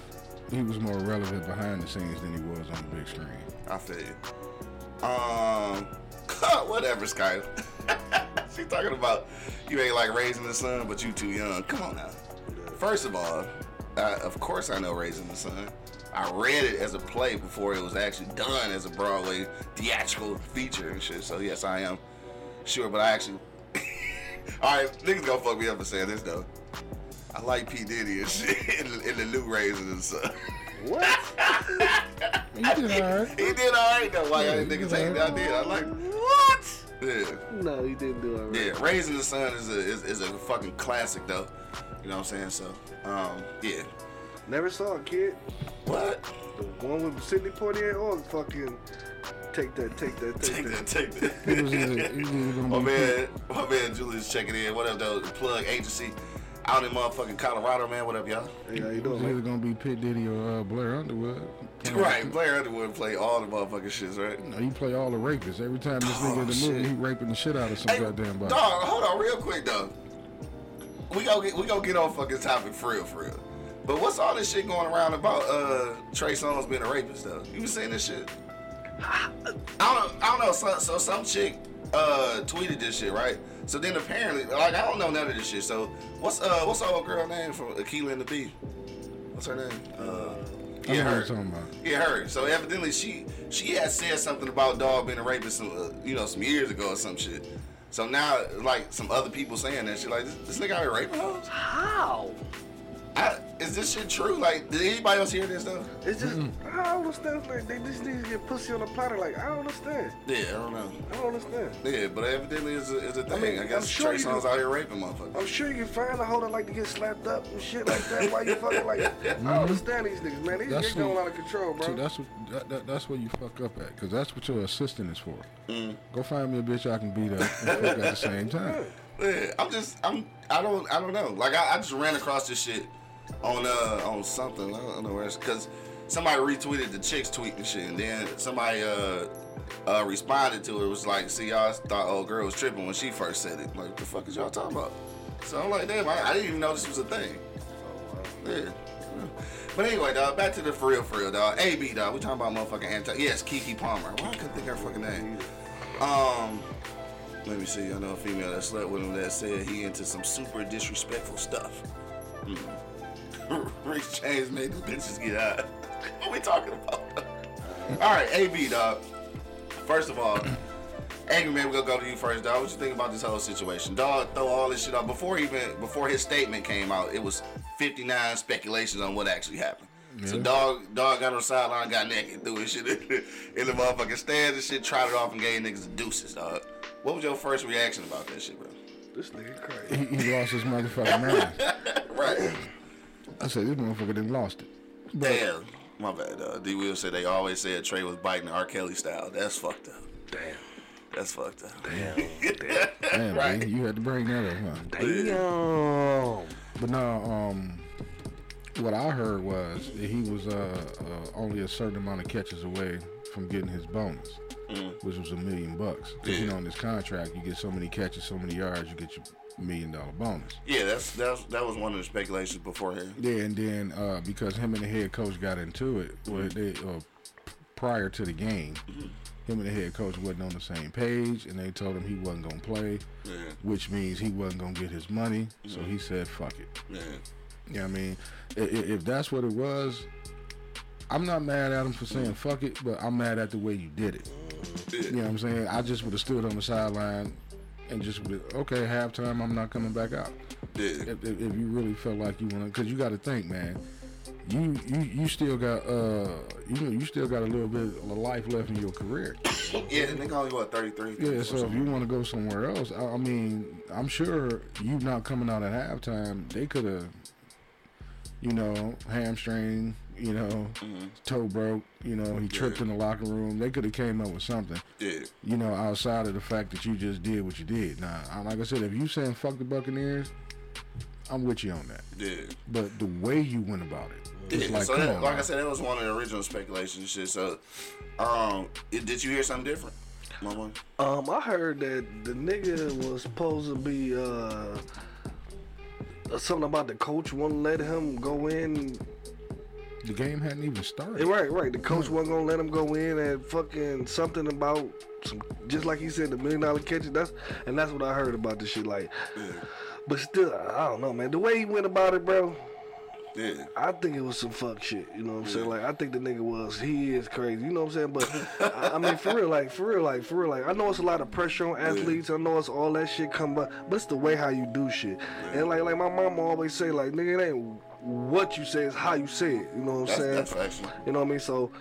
he was more relevant behind the scenes than he was on the big screen. I feel you. Um, [LAUGHS] whatever, Skype. [LAUGHS] she talking about you ain't like raising the sun, but you too young. Come on now. First of all, uh, of course I know Raising the Sun. I read it as a play before it was actually done as a Broadway theatrical feature and shit. So yes, I am sure. But I actually, [LAUGHS] all right, niggas gonna fuck me up for saying this though. I like P Diddy and shit [LAUGHS] in, the- in the new Raisin and stuff. What? He did all right. He did all right though. Why y'all niggas hate I did. I like what? Yeah. No, he didn't do it right. Yeah, Raising the Sun is a is, is a fucking classic though. You know what I'm saying? So, um, yeah. Never saw a kid. What? The one with Sidney Poitier or fucking take that, take that, take, Take that. that, take that. He was either, he was either My man, my man Julius checking in. What up, though? The plug agency out in motherfucking Colorado, man. What up, y'all? Hey, how you He doing, was man? either gonna be P Diddy or uh, Blair Underwood. [LAUGHS] Right, Blair Underwood play all the motherfucking shits, right? No, you he play all the rapists. Every time this Oh, nigga in the shit. movie, he raping the shit out of some Hey, goddamn body. dog, hold on, real quick though. We go get we go get on fucking topic for real, for real. But what's all this shit going around about uh Trey Songz being a rapist though? You was saying this shit? I don't I don't know. So, so some chick uh tweeted this shit, right? So then apparently, like I don't know none of this shit. So what's uh what's the old girl name from Akeelah and the Bee? What's her name? Uh, yeah, her. talking about. Yeah, her. So evidently she she had said something about dog being a rapist, some, uh, you know, some years ago or some shit. So now, like some other people saying that shit, like this, this nigga out here hoes. How? I, is this shit true? Like, did anybody else hear this though? It's just I don't understand. Like they just need to get pussy on the platter. Like I don't understand. Yeah, I don't know. I don't understand. Yeah, but evidently it's a, it's a thing. I, mean, I'm guess sure Trey Songz out here raping motherfuckers. I'm sure you can find a hoe that like to get slapped up and shit like that. Why you fucking like? I don't understand these niggas, man. These That's niggas going out of control, bro. See, that's what that, that, that's where you fuck up at, cause that's what your assistant is for. Mm. Go find me a bitch I can beat up and fuck at the same time. [LAUGHS] Yeah, I'm just I'm I don't I don't know. Like I, I just ran across this shit on uh on something. I don't know where it's because somebody retweeted the chick's tweet and shit, and then somebody uh uh responded to it. It was like, see y'all thought old girl was tripping when she first said it. Like what the fuck is y'all talking about? So I'm like, damn, I, I didn't even know this was a thing. Yeah. But anyway, dog, back to the for real, for real, dog. AB, dog. We talking about motherfucking anti. Yes, Keke Palmer. Why I couldn't think of her fucking name. Um, let me see. I know a female that slept with him that said he into some super disrespectful stuff. Mm. [LAUGHS] Rick James made the bitches get out. what we talking about? [LAUGHS] all right, AB, dog. First of all, [CLEARS THROAT] Angry man, we're gonna go to you first, dog. What you think about this whole situation? Dog, throw all this shit out before even before his statement came out. It was 59 speculations on what actually happened. So dog, dog got on the sideline, got naked, threw his shit [LAUGHS] in the, motherfucking stands and shit, trotted off and gave niggas deuces, dog. What was your first reaction about that shit, bro? this nigga crazy. He, he lost his motherfucking mind. Right. I said this motherfucker didn't lost it. But Damn. My bad, dog. D. Will said they always said Trey was biting R. Kelly style. That's fucked up. Damn. That's fucked up. damn, [LAUGHS] Right. B, you had to bring that up, huh? Damn. But no, um, what I heard was he was uh, uh, only a certain amount of catches away from getting his bonus, which was a million bucks. 'Cause, you Yeah. know, in this contract, you get so many catches, so many yards, you get your million dollar bonus. Yeah, that's that's that was one of the speculations beforehand. Yeah, and then uh, because him and the head coach got into it, well, they, uh, prior to the game, him and the head coach wasn't on the same page, and they told him he wasn't gonna play, Yeah, which means he wasn't gonna get his money. So he said, "Fuck it." yeah. You know I mean? I- i- If that's what it was, I'm not mad at him for saying fuck it, but I'm mad at the way you did it. You know what I'm saying? I just would have stood on the sideline and just okay, halftime, I'm not coming back out. Yeah. If, if, if you really felt like you want to, because you got to think, man. You, you you still got uh you know you still got a little bit of life left in your career. Yeah, nigga only what 33. Yeah, so if you want to go somewhere else, I, I mean, I'm sure you not coming out at halftime, they could have, you know, hamstring, you know, toe broke, you know, he tripped in the locker room. They could have came up with something, yeah, you know, outside of the fact that you just did what you did. Now, like I said, if you saying fuck the Buccaneers, I'm with you on that. yeah. But the way you went about it, it's Yeah, like, so come that, on, like. I said, that was one of the original speculations shit. So, um, it, did you hear something different, Mama? Um, I heard that the nigga was supposed to be uh something about the coach wouldn't let him go in. The game hadn't even started. Right, right. The coach wasn't gonna let him go in and fucking something about some, just like he said, the million dollar catches. That's and that's what I heard about this shit. Like, but still, I don't know, man. The way he went about it, bro. Yeah. I think it was some fuck shit. You know what I'm saying? Like I think the nigga was he is crazy. You know what I'm saying? But I, I mean for real, like for real, like for real, like I know it's a lot of pressure on athletes. I know it's all that shit come up, but it's the way how you do shit. And like like my mama always say, like nigga, it ain't what you say, is how you say it. You know what I'm That's, saying? that's. You know what I mean? So,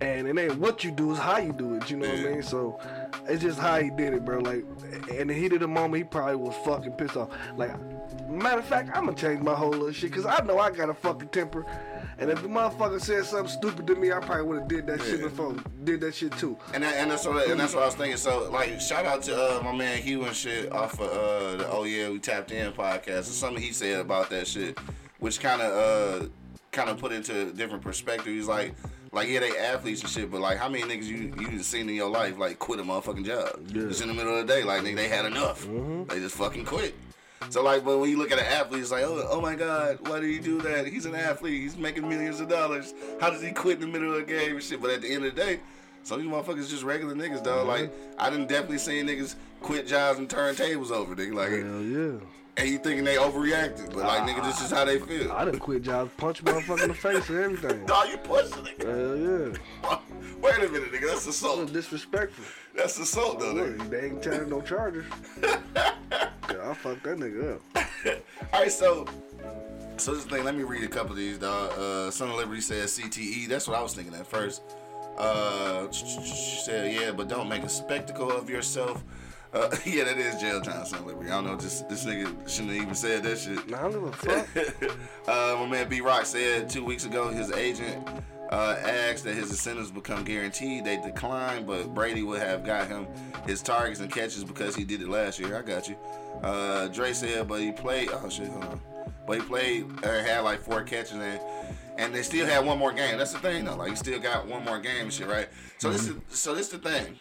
and it ain't what you do, is how you do it. You know what I mean? So, it's just how he did it, bro. Like, in the heat of the moment, he probably was fucking pissed off. Like, matter of fact, I'm gonna change my whole little shit, cause I know I got a fucking temper. And if the motherfucker said something stupid to me, I probably would have did that shit before. Did that shit too. And that, and that's what and that's what I was thinking. So like, shout out to uh, my man Hugh and shit off of uh, the Oh Yeah We Tapped In podcast. And something he said about that shit, which kind of uh, kind of put into a different perspective. He's like, like yeah, they athletes and shit, but like, how many niggas you you seen in your life like quit a motherfucking job just in the middle of the day? Like nigga, they had enough. They just fucking quit. So like, but when you look at an athlete, it's like, oh, oh my God, why did he do that? He's an athlete. He's making millions of dollars. How does he quit in the middle of the game and shit? But at the end of the day, some of these motherfuckers just regular niggas, dog. Like, I didn't definitely seen niggas quit jobs and turn tables over, nigga. Like, Hell yeah. And you thinking they overreacted, but like, nigga, this is how they feel. I done quit jobs, punch motherfucker in the face and everything. Dog, you pushing nigga. Hell yeah. [LAUGHS] Wait a minute, nigga. That's So assault. disrespectful. That's assault, though, nigga. They ain't telling no charges. [LAUGHS] yeah, I fucked that nigga up. [LAUGHS] All right, so so this thing. Let me read a couple of these, dog. Uh, Son of Liberty says CTE. That's what I was thinking at first. Uh, she [TSK] said, yeah, but don't make a spectacle of yourself. Uh, [LAUGHS] yeah, that is jail time, Son of Liberty. I don't know. Just this nigga shouldn't have even said that shit. Nah, I don't give a fuck. [LAUGHS] uh, my man B Rock said two weeks ago his agent uh, asked that his incentives become guaranteed. They declined, but Brady would have got him his targets and catches because he did it last year. I got you. Uh, Dre said, but he played. Oh shit, hold on. But he played or had like four catches and and they still had one more game. That's the thing though. Like he still got one more game and shit, right? So this is so this the thing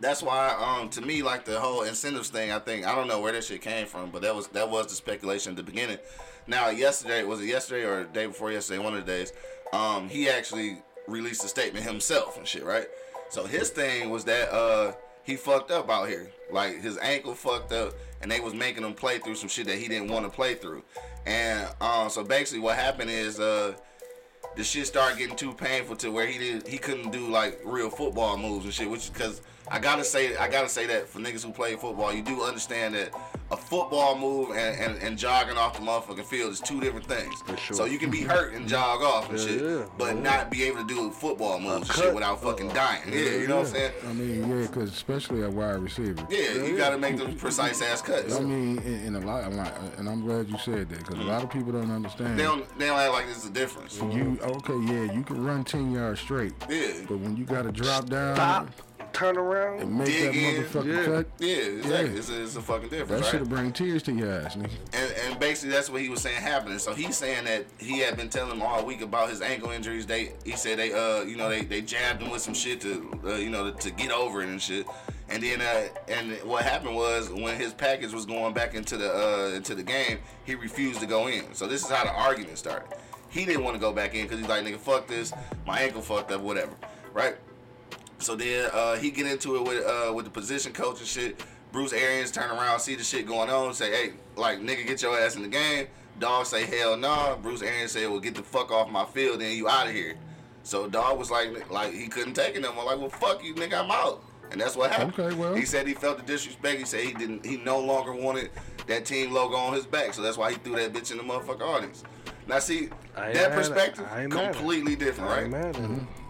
that's why um to me like the whole incentives thing i think i don't know where that shit came from but that was that was the speculation at the beginning. Now yesterday was it yesterday or day before yesterday one of the days um he actually released a statement himself and shit right? So his thing was that uh he fucked up out here. Like his ankle fucked up and they was making him play through some shit that he didn't want to play through. And um so basically what happened is uh the shit started getting too painful to where he did he couldn't do like real football moves and shit. Which because I gotta say I gotta say that for niggas who play football, you do understand that a football move and, and, and jogging off the motherfucking field is two different things. sure. So you can be hurt and jog off and Yeah, shit, yeah. but not be able to do football moves and shit without fucking uh, dying. Yeah, you know what I'm saying? I mean, yeah, because especially a wide receiver. Yeah, you gotta make those precise ass cuts. I mean, in, in a lot, a lot, and I'm glad you said that because a lot of people don't understand. They don't they don't act like there's a difference. You okay? Yeah, you can run ten yards straight, Yeah. but when you got to drop down Stop, turn around. and make Dig that in. motherfucking Yeah. cut, Yeah, exactly. Yeah. It's, a, it's a fucking difference. that right? should have bring tears to your ass, nigga. And, and basically that's what he was saying happening. So he's saying that he had been telling him all week about his ankle injuries. They he said they uh you know they, they jabbed him with some shit to uh, you know to, to get over it and shit. And then uh and what happened was when his package was going back into the uh into the game, he refused to go in. So this is how the argument started. He didn't want to go back in because he's like nigga fuck this, my ankle fucked up, whatever, right? So then uh, he get into it with uh, with the position coach and shit. Bruce Arians turn around, see the shit going on, say, "Hey, like nigga, get your ass in the game." Dog say, "Hell no." Nah. Bruce Arians say, "Well, get the fuck off my field, then you out of here." So dog was like, like he couldn't take it no more. Like, well, fuck you, nigga, I'm out. And that's what happened. Okay, well. he said he felt the disrespect. He said he didn't. He no longer wanted that team logo on his back. So that's why he threw that bitch in the motherfucker audience. Now see I ain't that mad at- perspective, I ain't mad at it. completely different, right?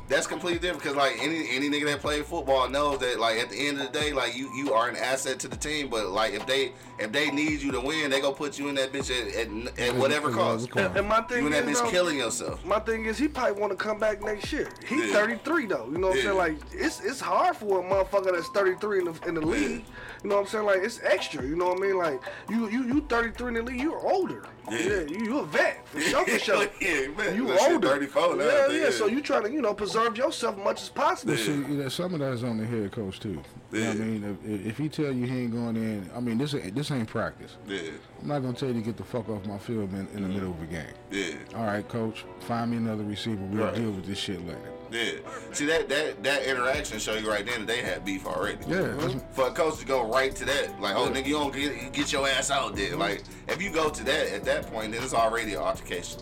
Ain't mad at him. That's completely different because like any any nigga that play football knows that like at the end of the day like you you are an asset to the team but like if they if they need you to win they gonna put you in that bitch at, at, at whatever cost And, and my thing you in that is, bitch though, killing yourself My thing is, he probably want to come back next year. He's Yeah. 33 though. You know what Yeah. I'm saying? Like it's it's hard for a motherfucker that's 33 in the in the league. You know what I'm saying? Like it's extra. You know what I mean? Like you you you 33 in the league. You're older. Yeah. you you a vet for sure for [LAUGHS] sure. Yeah, man. You That shit older. 34 Yeah, I think, yeah. yeah. So you trying to you know preserve yourself as much as possible. But see, you know, some of that is on the head coach too. You know what I mean? If, if he tell you he ain't going in, I mean this ain't- this ain't practice. yeah I'm not gonna tell you to get the fuck off my field in, in the middle of a game. yeah All right, coach, find me another receiver. We'll Right. deal with this shit later. Yeah. See that that that interaction show you right then that they had beef already. Yeah, that's, For a coach to go right to that, like, oh nigga, you don't get get your ass out there. Mm-hmm. Like, if you go to that at that point, then it's already an altercation.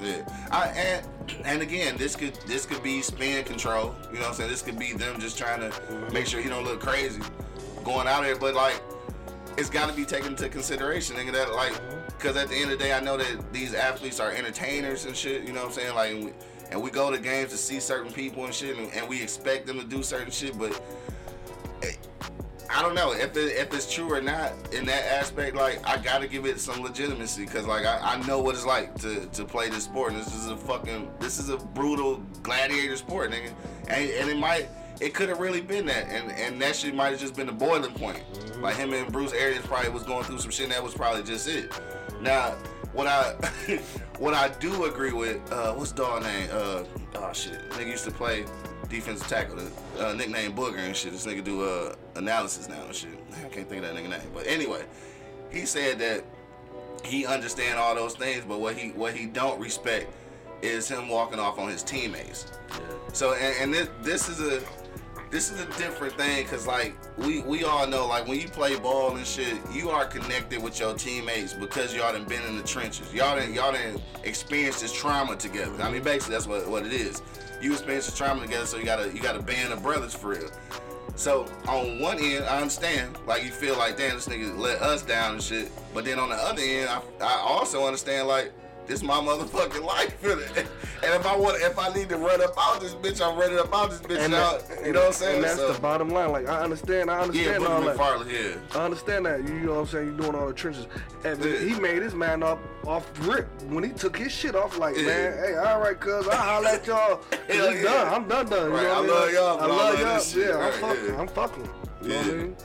Yeah. I and and again, this could this could be spin control. You know what I'm saying? This could be them just trying to make sure he don't look crazy going out there. But like, it's got to be taken into consideration, nigga. That like, because at the end of the day, I know that these athletes are entertainers and shit. You know what I'm saying? Like, and we, go to games to see certain people and shit, and, and we expect them to do certain shit, but. eh, I don't know if it, if it's true or not in that aspect. Like I gotta give it some legitimacy because like I, I know what it's like to, to play this sport. And this is a fucking this is a brutal gladiator sport, nigga. And, and it might it could have really been that, and and that shit might have just been the boiling point. Like him and Bruce Arians probably was going through some shit. and That was probably just it. Now what I [LAUGHS] what I do agree with uh, what's dog name? Uh, oh shit, nigga used to play defensive tackle, uh, nickname Booger and shit. This nigga do uh, analysis now and shit. I can't think of that nigga name, but anyway, he said that he understand all those things, but what he what he don't respect is him walking off on his teammates. So and, and this this is a this is a different thing because like we we all know like when you play ball and shit, you are connected with your teammates because y'all done been in the trenches. Y'all done y'all done experienced this trauma together. I mean basically that's what what it is. You experienced this trauma together, so you got a you got a band of brothers for real. So on one end, I understand, like you feel like, damn, this nigga let us down and shit. But then on the other end, I, I also understand, like, this my motherfucking life. and if I want, if I need to run up out this bitch, I'm running up out this bitch. And, out, that- you know what I'm saying? And that's So- the bottom line. Like I understand, I yeah, understand Boogie all that. Yeah. I understand that. You know what I'm saying? You're doing all the trenches. And Yeah. he made his man up off rip when he took his shit off. Like, Yeah. man, hey, all right, cuz I holler at y'all. [LAUGHS] Hell it's yeah. done. I'm done, done. You Right, know I what love y'all, I love y'all. shit. Yeah, Right, I'm fucking. yeah. I'm fucking. You know what I mean?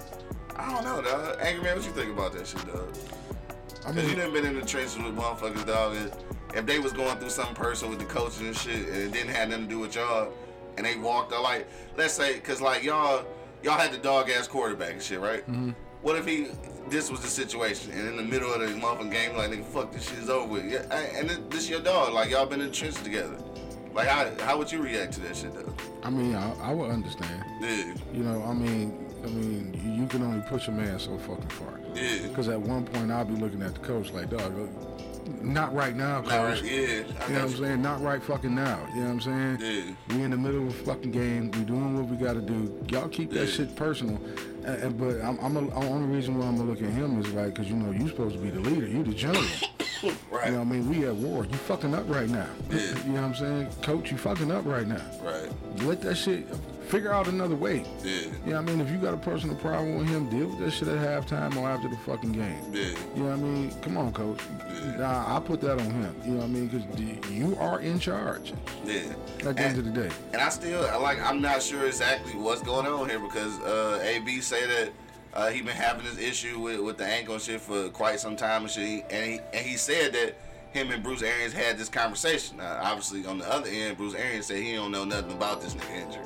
I don't know, dog. Angry man, what you think about that shit, dog? I Cause you mean, done been in the trenches with motherfuckers, dog. And if they was going through some person with the coaches and shit, and it didn't have nothing to do with y'all, and they walked out like, let's say, cause like y'all, y'all had the dog ass quarterback and shit, right? Mm-hmm. What if he, this was the situation, and in the middle of the motherfucking game, like nigga, fuck this shit is over with, yeah, and this, this your dog, like y'all been in the trenches together. Like how, how would you react to that shit though? I mean, I, I would understand. Yeah, You know, I mean, I mean, you- you can only push a man so fucking far. Yeah. Because at one point I'll be looking at the coach like, dog, uh, not right now, coach. Right, yeah. You know what got I'm saying? Not right fucking now. You know what I'm saying? Yeah. We in the middle of a fucking game. We doing what we got to do. Y'all keep that Yeah. shit personal. And- but I'm, I'm a, the only reason why I'm gonna look at him is like, cause you know you supposed to be the leader. You the general. [COUGHS] Right, You know what I mean? We at war. You fucking up right now. Yeah. You know what I'm saying? Coach, you fucking up right now. right, Let that shit figure out another way. yeah, You know what I mean? If you got a personal problem with him, deal with that shit at halftime or after the fucking game. yeah. You know what I mean? Come on, coach. Yeah. Nah, I put that on him. You know what I mean? Because you are in charge Yeah. at the end of the day. And I still like I'm not sure exactly what's going on here because uh, AB say that uh, he been having this issue with, with the ankle and shit for quite some time and shit. And he and he said that him and Bruce Arians had this conversation. Now, obviously on the other end, Bruce Arians said he don't know nothing about this nigga injury.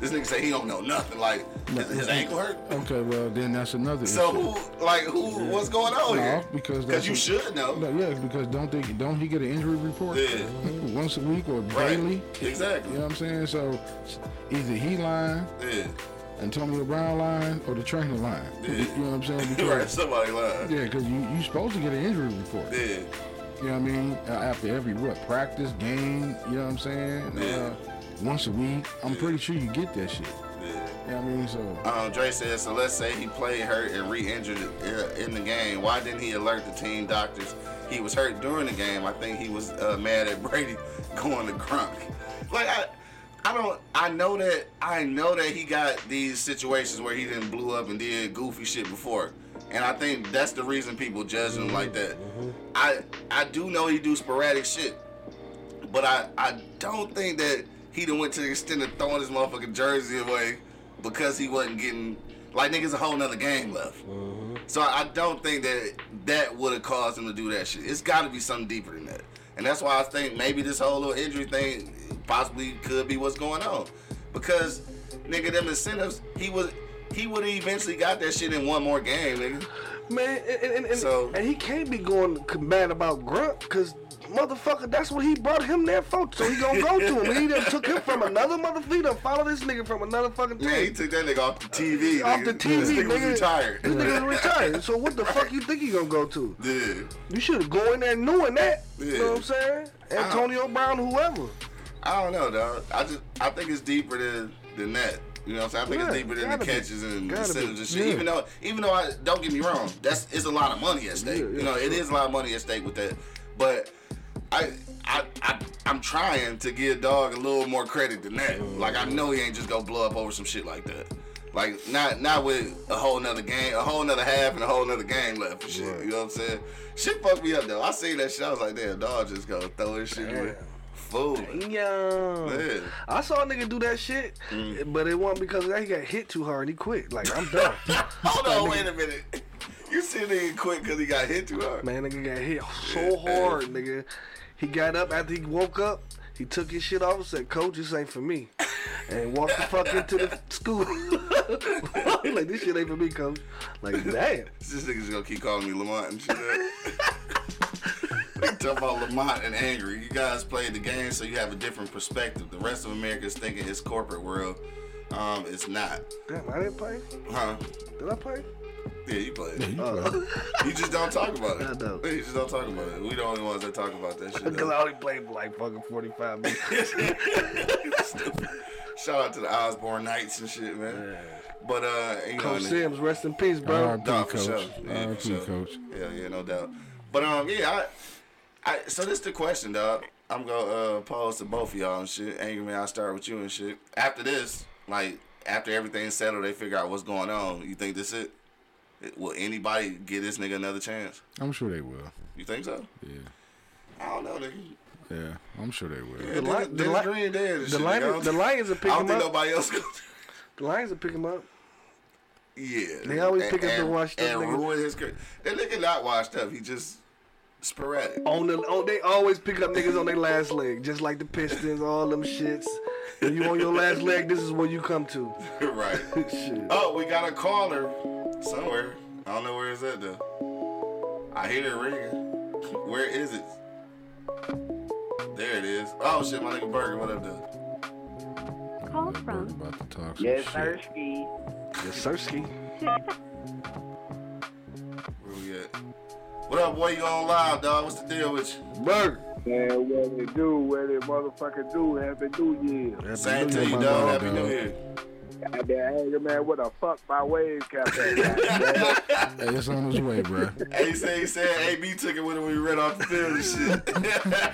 This nigga say he don't know nothing. Like his, his ankle hurt. Okay, well then that's another So issue. who like who what's going on No, here? because Because you a- should know. No, yeah, because don't they don't he get an injury report Yeah. once a week or Right. daily? Exactly. You know what I'm saying? So either he lying, Yeah. Antonio Brown lying, or the trainer lying. Yeah. You know what I'm saying? [LAUGHS] right. Somebody lying. yeah, because you you supposed to get an injury report. Yeah. You know what I mean? Uh, after every what practice game, you know what I'm saying? Yeah. Uh, once a week, I'm pretty sure you get that shit. Yeah. You know I mean? So Um, Dre says, so let's say he played hurt and re-injured uh, in the game. Why didn't he alert the team doctors he was hurt during the game? I think he was uh, mad at Brady [LAUGHS] going to Gronk. Like I, I don't. I know that. I know that he got these situations where he didn't blew up and did goofy shit before, and I think that's the reason people judge him like that. I I do know he do sporadic shit, but I I don't think that he done went to the extent of throwing his motherfucking jersey away because he wasn't getting like niggas a whole nother game left. Mm-hmm. So I I don't think that that would have caused him to do that shit. It's got to be something deeper than that, and that's why I think maybe this whole little injury thing possibly could be what's going on because nigga them incentives he was he would have eventually got that shit in one more game, nigga. Man, and, and, and, So- and he can't be going mad about Gronk because motherfucker, that's what he brought him there for. So he gonna go to him. He done took him from another motherfucker. He done follow this nigga from another fucking Yeah, he took that nigga off the TV. Off nigga. the TV, This nigga was nigga. retired. This nigga was retired. So what the fuck you think he gonna go to? Yeah. You should have go in there knowing that. Yeah. You know what I'm saying? Antonio Brown, whoever. I don't know, dog. I just I think it's deeper than than that. You know what I'm saying? I think Yeah, it's deeper than the gotta be. catches and incentives and shit. Yeah. Even though even though I don't get me wrong, that's it's a lot of money at stake. Yeah, you know, it sure. is a lot of money at stake with that. But I I I I'm trying to give dog a little more credit than that. Like I know he ain't just gonna blow up over some shit like that. Like not not with a whole nother game, a whole nother half and a whole nother game left for shit. You know what I'm saying? Shit fucked me up though. I seen that shit. I was like, damn, dog just gonna throw his shit away. Fool. Yeah. Yeah. I saw a nigga do that shit, Mm. but it wasn't because he got hit too hard. He quit. Like I'm done. [LAUGHS] Hold on, wait a minute. You see nigga quit because he got hit too hard? Man, nigga got hit so hard, nigga. He got up after he woke up. He took his shit off and said, "Coach, this ain't for me," and walked the fuck into the school. [LAUGHS] like this shit ain't for me, coach. Like damn. This nigga's gonna keep calling me Lamont and shit. Talk about Lamont and angry. You guys played the game, so you have a different perspective. The rest of America is thinking it's corporate world. Um, it's not. Damn, I didn't play. Huh? Did I play? Yeah, you played. Uh, You [LAUGHS] just don't talk about it. I know. You just don't talk about it. We the only ones that talk about that shit. Because. I only played like fucking 45 minutes. [LAUGHS] Shout out to the Osborn Knights and shit, man. But uh, you know, Coach and- Sims, rest in peace, bro. R.I.P. Nah, for coach. sure. Yeah, for sure. coach. Yeah, yeah, no doubt. But um, yeah, I, I so this the question, dog. I'm gonna uh, pose to both of y'all and shit. Angry man, I'll start with you and shit. After this, like after everything's settled, they figure out what's going on. You think this it? It- Will anybody give this nigga another chance? I'm sure they will. You think so? Yeah. I don't know, nigga. Yeah, I'm sure they will. Yeah, Li- the Dennis Li- Green dead and The, shit, nigga. I Lions, don't the think- Lions will I pick don't think up. nobody else gonna. [LAUGHS] The Lions are pick him up. Yeah. They always And- pick up the and- washed up and niggas. ruin his career. That nigga not washed up. He just sporadic. On the, on, they always pick up niggas on their last leg, just like the Pistons, all them shits. When you on your last leg, this is where you come to. [LAUGHS] right. Shit. Oh, we got a caller somewhere. I don't know where it's at though. I hear it ringing. Where is it? There it is. Oh shit, my nigga Burger, what up though? Call That from bird about to talk some Yes, shit. Sirski. Yes, Sirski. Where we at? What up, boy? You on live, dog? What's the deal with you? Bird. Man, what they do, what they motherfucker do, happy new year. Same to you, Year, dog. Happy New dog. Year. Goddamn anger, man, what the fuck my wave cap [LAUGHS] at? Hey, it's on his way, bro. Hey, he said he said AB took it with him when we ran off the field and shit.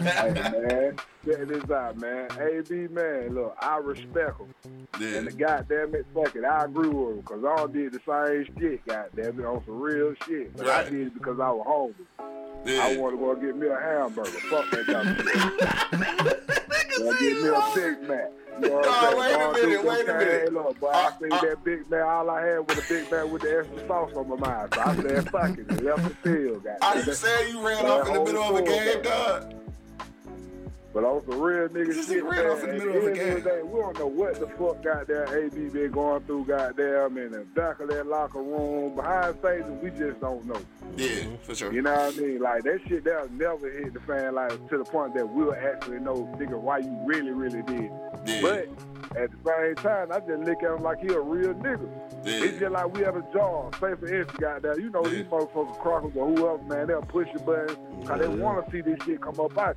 hey, man, check this out, man. AB, man, look, I respect him. yeah. And the goddamn it, fuck it, I agree with him, because I all did the same shit, goddamn it, on some real shit. But Right. I did it because I was hungry. yeah. I want to go get me a hamburger. Fuck that goddamn shit. [LAUGHS] Go get me a Big Mac. You know Nah, wait a minute, wait a minute. Look, boy, Uh, I seen uh, that Big Mac. All I had was a Big Mac with the extra sauce on my mind. So I said, fuck it, and left the field, Are goddamn you saying you ran off in the middle of a game, dog? But on some real nigga shit, ran man, off in the middle of the game. day, we don't know what the fuck goddamn AB been going through, goddamn, in the back of that locker room. Behind scenes, we just don't know. Yeah, for sure. You know what I mean? Like that shit that'll never hit the fan like to the point that we'll actually know nigga why you really, really did. Yeah. But at the same time, I just look at him like he a real nigga. Yeah. It's just like we have a job. Say for instance, goddamn, you know Yeah. these motherfuckers crockers or whoever, man, they'll push your button because they want to see this shit come up out.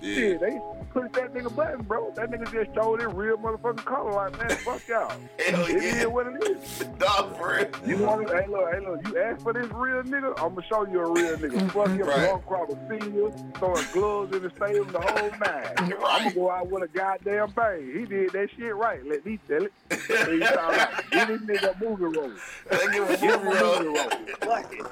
Yeah. Shit, they push that nigga button, bro. That nigga just showed it real motherfucking color. Like, man, fuck y'all. [LAUGHS] Hell It yeah. is what it is. [LAUGHS] Dog, for real. You want to, hey look, hey look, you ask for this real nigga, I'm gonna show you a real nigga. [LAUGHS] Fuck your Right. right. Crawford Senior, throwing gloves in the stadium, the whole nine. I'm going to go out with a goddamn bang. He did that shit right. Let me tell it. He sound like, Give this nigga a movie role. Give him a movie role. Fuck it.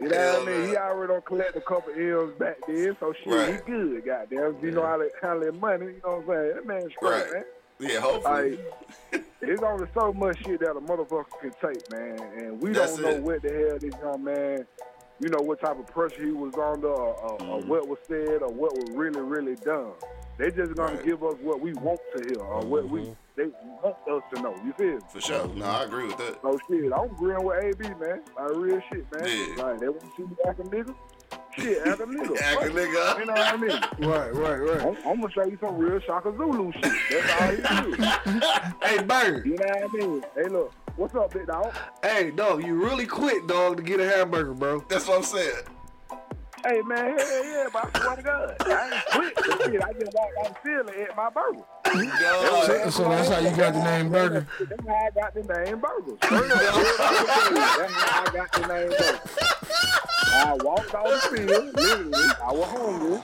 You know Hell what I mean? no. He already done collect a couple M's back then, so shit, Right. he good, goddamn. You know how to handle his money, you know what I'm saying? That man's straight, Right. man. Yeah, hopefully. Like, it's only so much shit that a motherfucker can take, man. And we That's don't know it. what the hell this young man, you know, what type of pressure he was under or, or, or Mm-hmm. what was said or what was really, really done They just gonna Right. give us what we want to hear or what we Mm-hmm. they want us to know. You feel me? For sure. No, I agree with that. So shit, I'm agreeing with AB, man. Like real shit, man. Yeah. Like they want to see me act a nigga. Shit, act a nigga. Act a nigga. You know what I mean? Right, right, right. I'm, I'm gonna show you some real Shaka Zulu shit. That's all he do. [LAUGHS] Hey, Bird. You know what I mean? Hey, look, what's up, big dog? Hey, dog, you really quit, dog, to get a hamburger, bro. That's what I'm saying. Hey man, hell yeah, but I swear to God, I ain't quit. But shit, I just walked out the field and ate my burger. Yo, So, so that's how you got the name Burger. That's how I got the name burger. That's how I got the name burger. I walked out the field, literally. I was hungry.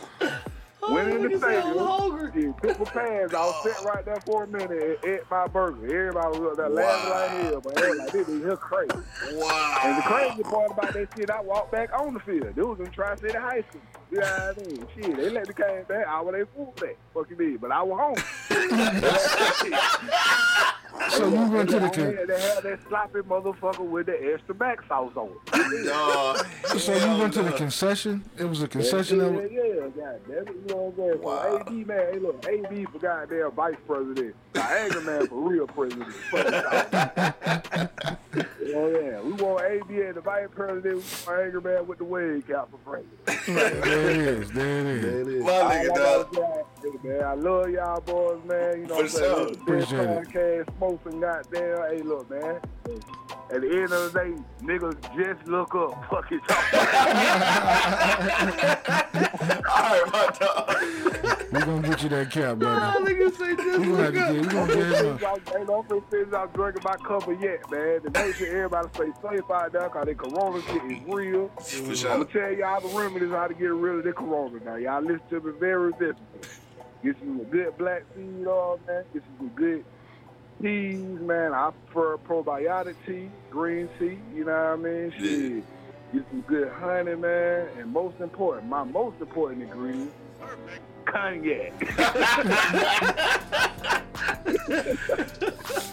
Went in the stadium, did took my pants I was sitting right there for a minute and ate my burger. Everybody was up there laughing like hell, but they was like, this is here crazy. wow. And the crazy part about that shit, I walked back on the field. It was in Tri-City High School. You know what I mean? Shit, they let me came back. I was their fullback. Fuck you mean? But I was home. [LAUGHS] So you went to the They They had that sloppy motherfucker with the extra back sauce on it. [LAUGHS] Dog. So you went to the concession? It was a concession yeah, that yeah, yeah, God damn it, you know what I'm saying? Wow. So AB, man, hey, look, AB for goddamn vice president. Niagara man for real president. Fuck it. Oh, [LAUGHS] yeah, we want AB as the vice president, Niagara man with the wig cap for president. there it is, there it is. There it is. My nigga, gotta dog. man, I love y'all boys, man. You know For what I'm saying? sure. This Appreciate it. podcast, smoking, goddamn. Hey, look, man. At the end of the day, niggas just look up. [LAUGHS] Fuck it, y'all. [LAUGHS] All right, my dog. We're gonna get you that cap, brother. Nigga say just We're gonna have to get, we're gonna get him. Hey, don't feel finish out drinking my cup yet, man. To make sure everybody stay safe out there, cause the corona shit is real. For I'm gonna tell y'all the remedies how to get rid of the corona. Now, y'all listen to me very differently. Get some good black seed oil, man. Get some good teas, man. I prefer probiotic tea, green tea. You know what I mean? Shit. Get some good honey, man. And most important, my most important ingredient, cognac. [LAUGHS]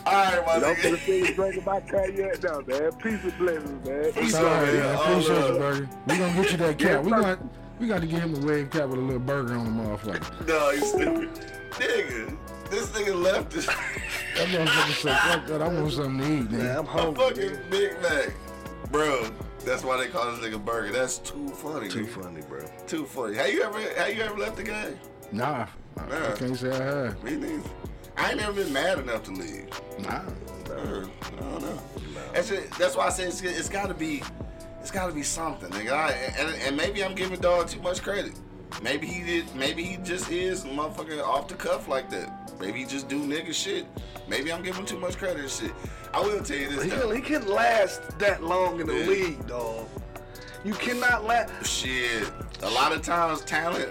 All right, my Don't gonna nigga. finish drinking my cognac now, man. Peace and blessings, man. For It's all right, man. man. Appreciate you, burger. We're gonna get you that cap. We got [LAUGHS] we got to give him a wave cap with a little burger on the motherfucker. [LAUGHS] No, you stupid. Nigga, this nigga left this [LAUGHS] That motherfucker said, fuck that, I want something to eat, Man, man. I'm a hungry. fucking Big Mac. Bro, that's why they call this nigga burger. That's too funny. Too nigga. funny, bro. Too funny. Have you ever have you ever left the game? Nah, I, I can't say I have. Me neither. I ain't never been mad enough to leave. Nah. Uh, I don't know. That's it. That's why I say it's, it's got to be, it's got to be something, nigga. I, and, and maybe I'm giving dog too much credit. Maybe he did. Maybe he just is motherfucking off the cuff like that. Maybe he just do nigga shit. Maybe I'm giving too much credit and shit. I will tell you this He though. he can last that long in the Yeah. league, dog. You cannot last. Shit. A lot of times talent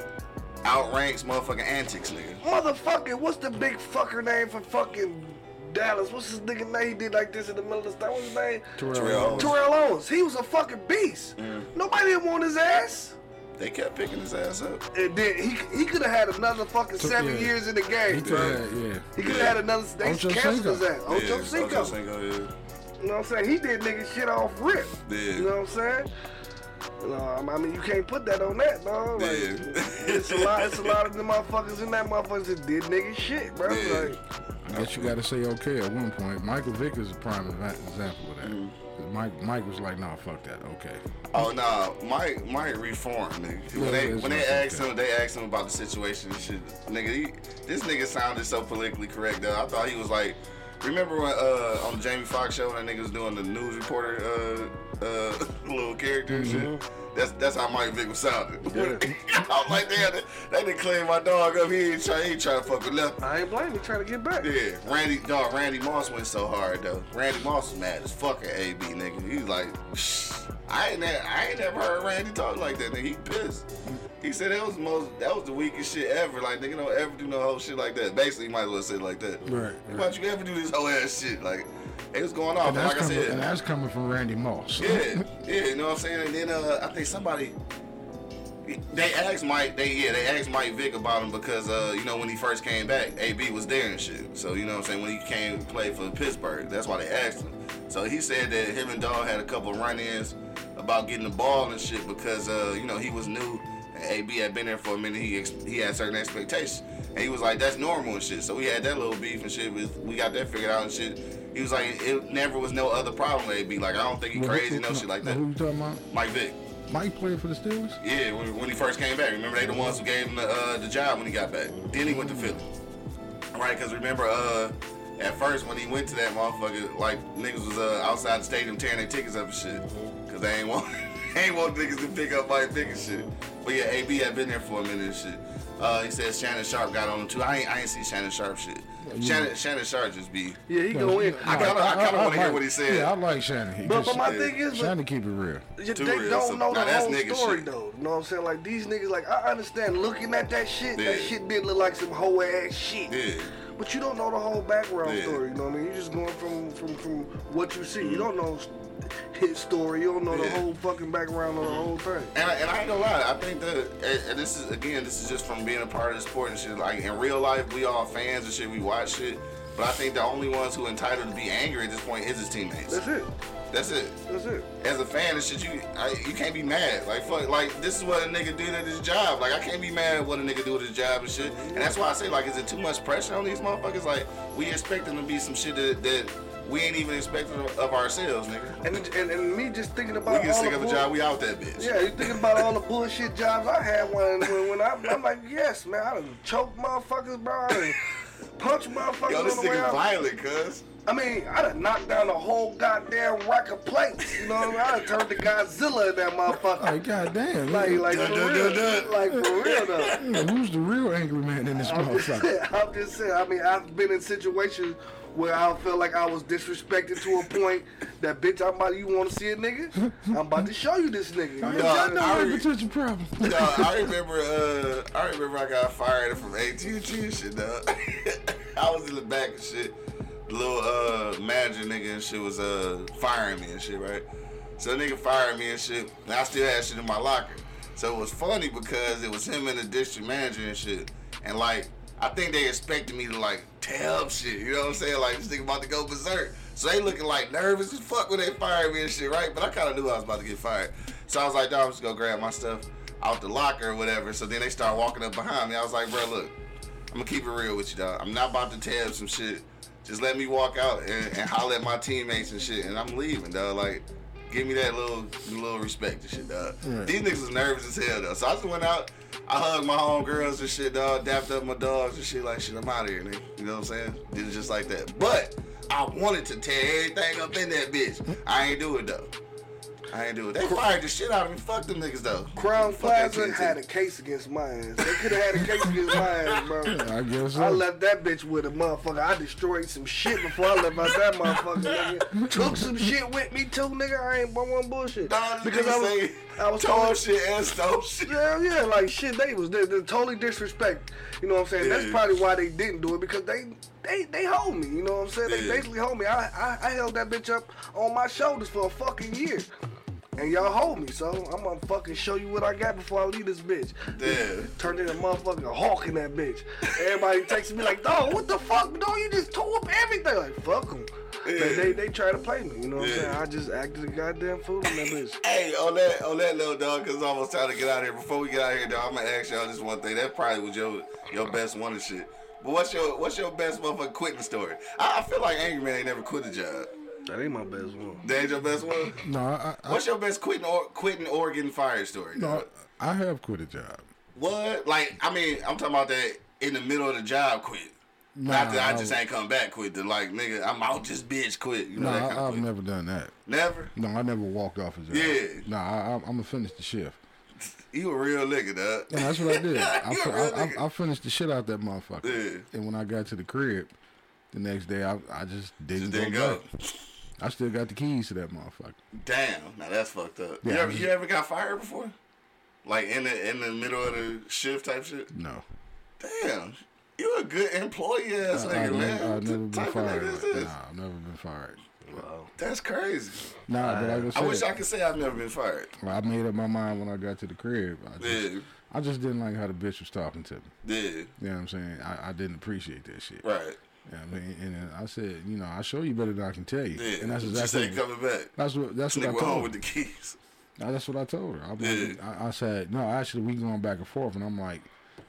outranks motherfucking antics, nigga. Motherfucking, what's the big fucker name for fucking Dallas? What's his nigga name? He did like this in the middle of the state. What's his name? Terrell Owens. Terrell Owens. He was a fucking beast. Mm. Nobody didn't want his ass. They kept picking his ass up. And then he he could have had another fucking So, seven yeah. years in the He game, could bro. have, yeah. He could have had another. They Ocho canceled his Cinco. ass. Ocho Yeah, Cinco. Ocho Cinco, yeah. You know what I'm saying? He did nigga shit off rip. Yeah. You know what I'm saying? No, I mean, you can't put that on that, dog. Like, Yeah. it's a lot. It's a lot of the motherfuckers in that motherfuckers that did nigga shit, bro. Yeah. Like, I guess you got to say okay at one point. Michael Vick is a prime example of that. Mm-hmm. Mike, Mike was like, nah, fuck that. Okay. Oh no, Mike Mike reformed, nigga. When Yeah, they when they asked him, they asked him about the situation and shit. Nigga, he, this nigga sounded so politically correct though. I thought he was like, remember when uh on the Jamie Foxx show when that nigga was doing the news reporter uh uh [LAUGHS] little character Mm-hmm. shit. That's that's how Mike Vick was sounding. [LAUGHS] I'm like, damn, they, they done clean my dog up. He ain't try, he ain't trying to fuck with nothing. I ain't blaming. Trying to get back. Yeah, Randy, dog, Randy Moss went so hard though. Randy Moss was mad as fucking AB, nigga. He's like, Shh. I ain't, ne- I ain't never heard Randy talk like that, nigga. He pissed. He said that was the most, that was the weakest shit ever. Like, nigga, don't ever do no whole shit like that. Basically, you might as well say it like that. Right, Why don't you ever do this whole ass shit? Like, it was going off. And that's, like I coming, said, and that's coming from Randy Moss. yeah, yeah, you know what I'm saying? And then uh, I think somebody they asked Mike, they yeah, they asked Mike Vick about him because uh, you know when he first came back, AB was there and shit. So you know what I'm saying when he came to play for Pittsburgh, that's why they asked him. So he said that him and Dog had a couple of run-ins about getting the ball and shit because uh, you know he was new And AB had been there for a minute. He ex- he had certain expectations, and he was like, "That's normal and shit." So we had that little beef and shit. We, we got that figured out and shit. He was like, "It never was no other problem with AB. Like I don't think he crazy no shit like that." Who you talking about? Mike Vick. Mike played for the Steelers. Yeah, when, when he first came back. Remember they the ones who gave him the, uh, the job when he got back. Then he went to Philly. Right, because remember, uh, at first when he went to that motherfucker, like niggas was uh, outside the stadium tearing their tickets up and shit, because they ain't [LAUGHS] want they ain't want niggas to pick up Mike Vick and shit. But yeah, AB had been there for a minute and shit. Uh, he said Shannon Sharpe got on him too. I ain't I ain't see Shannon Sharpe shit. Shannon Shannon Sharpe just be. Yeah, he go in. I kinda- I kinda wanna hear like- what he said. Yeah, I like Shannon. He But, just- but my Yeah. thing is, but Shannon keep it real. You- Too they real, don't so- know the that's whole nigga story shit. though. You know what I'm saying? Like these niggas, like I understand looking at that shit, that Yeah. shit did look like some hoe ass shit. Yeah. But you don't know the whole background Yeah. story. You know what I mean? You're just going from from from what you see. You don't know his story. You don't know the Yeah. whole fucking background of the whole mm-hmm. thing. And I, and I ain't gonna lie, I think that and- and this is again, this is just from being a part of the sport and shit. Like in real life, we all fans and shit. We watch shit, but I think the only ones who entitled to be angry at this point is his teammates. That's it. That's it. That's it. As a fan and shit, you I, you can't be mad. Like fuck, like this is what a nigga did at his job. Like I can't be mad at what a nigga do at his job and shit. And that's why I say like, is it too much pressure on these motherfuckers? Like we expect them to be some shit that, that we ain't even expecting of of ourselves, nigga. And, and and me just thinking about We about get sick of a job, we out that bitch. Yeah, you thinking about all the bullshit jobs I had when when, when I, I'm like, yes, man, I done choked motherfuckers, bro. I done punched motherfuckers Yo, this on the way nigga out. violent, cuz. I mean, I done knocked down a whole goddamn rack of plates. You know what I mean? I done turned to Godzilla in that motherfucker. Like goddamn. Like, like Dun, for dun, real. dun, dun. Like for real though. Yeah, who's the real angry man in this I'm motherfucker? I'm just saying. I mean, I've been in situations where I felt like I was disrespected to a point that bitch, I'm about. You want to see a nigga? I'm about to show you this nigga. You know I what I'm know I a re- potential problem. No, I remember. Uh, I remember I got fired from AT and T and shit. Dog. [LAUGHS] I was in the back and shit. The little uh, manager nigga and shit was uh firing me and shit, right? So the nigga fired me and shit, and I still had shit in my locker. So it was funny because it was him and the district manager and shit, and like I think they expected me to like tell shit. You know what I'm saying? Like this nigga about to go berserk. So they looking like nervous as fuck when they fired me and shit, right? But I kind of knew I was about to get fired. So I was like, dog, I'm just gonna grab my stuff out the locker or whatever. So then they start walking up behind me. I was like, bro, look, I'm gonna keep it real with you, dog. I'm not about to tell some shit. Just let me walk out and, and holler at my teammates and shit, and I'm leaving, dog. Like, give me that little little respect and shit, dog. Right. These niggas was nervous as hell, though. So I just went out. I hugged my homegirls and shit, dog. Dapped up my dogs and shit, like shit. I'm out of here, nigga. You know what I'm saying? Did it just like that. But I wanted to tear everything up in that bitch. I ain't do it though. I ain't do it. They fired the shit out of me. Fuck them niggas though. Crown Fuck that Plaza kid, had a case against my ass. They could have had a case against my ass, bro. I guess so. I left that bitch with a motherfucker. I destroyed some shit before I left out that motherfucker. Nigga. Took some shit with me too, nigga. I ain't but one bullshit. Dog, because because I was, say, I was tore told, shit and stole shit. yeah, yeah, like shit. They was they, they totally disrespect. You know what I'm saying? That's probably why they didn't do it because they they they hold me. You know what I'm saying? They basically hold me. I, I I held that bitch up on my shoulders for a fucking year. And y'all hold me, so I'm gonna fucking show you what I got before I leave this bitch. Damn. [LAUGHS] Turned into a motherfucking hawk in that bitch. Everybody texting me like, dog, what the fuck, dog? You just tore up everything. Like, fuck them. They, they, they try to play me, you know what I'm saying? I just acted a goddamn fool in that bitch. [LAUGHS] Hey, on that on that little dog, cause I'm almost time to get out of here. Before we get out of here, dog, I'm gonna ask y'all this one thing. That probably was your your best one and shit. But what's your what's your best motherfucking quitting story? I, I feel like Angry Man ain't never quit a job. That ain't my best one. That ain't your best one. No, I, I, What's your best quitting or quitting Oregon fire story? no, dog? I have quit a job. What? Like, I mean, I'm talking about that in the middle of the job quit. Nah, Not that I I- just ain't come back quit. The like, nigga, I'm out this bitch quit. You know No, that I, I've quit. never done that. Never? No, I never walked off a job. Yeah. No, I, I, I'm gonna finish the shift. [LAUGHS] You a real nigga, dog. And that's what I did. [LAUGHS] I, You a real I, nigga. I, I finished the shit out that motherfucker. Yeah. And when I got to the crib, the next day I, I just didn't, Just didn't go. go. I still got the keys to that motherfucker. Damn, now that's fucked up. you, Yeah, ever, you ever got fired before? Like in the in the middle of the shift type shit? No. Damn, you a good employee ass I, nigga, I, man. I've never been fired. Nah, I've never been fired. That's crazy. Nah, but like I I wish I could say I've never been fired. I made up my mind when I got to the crib. I just, Yeah, I just didn't like how the bitch was talking to me. yeah, You know what I'm saying? I, I didn't appreciate that shit. right. What I mean? And I said, you know, I show you better than I can tell you. Yeah, And that's exactly ain't coming back. that's what that's what I went home told with the keys. Now, that's what I told her. Yeah. like, I, I said, no, actually, we going back and forth, and I'm like,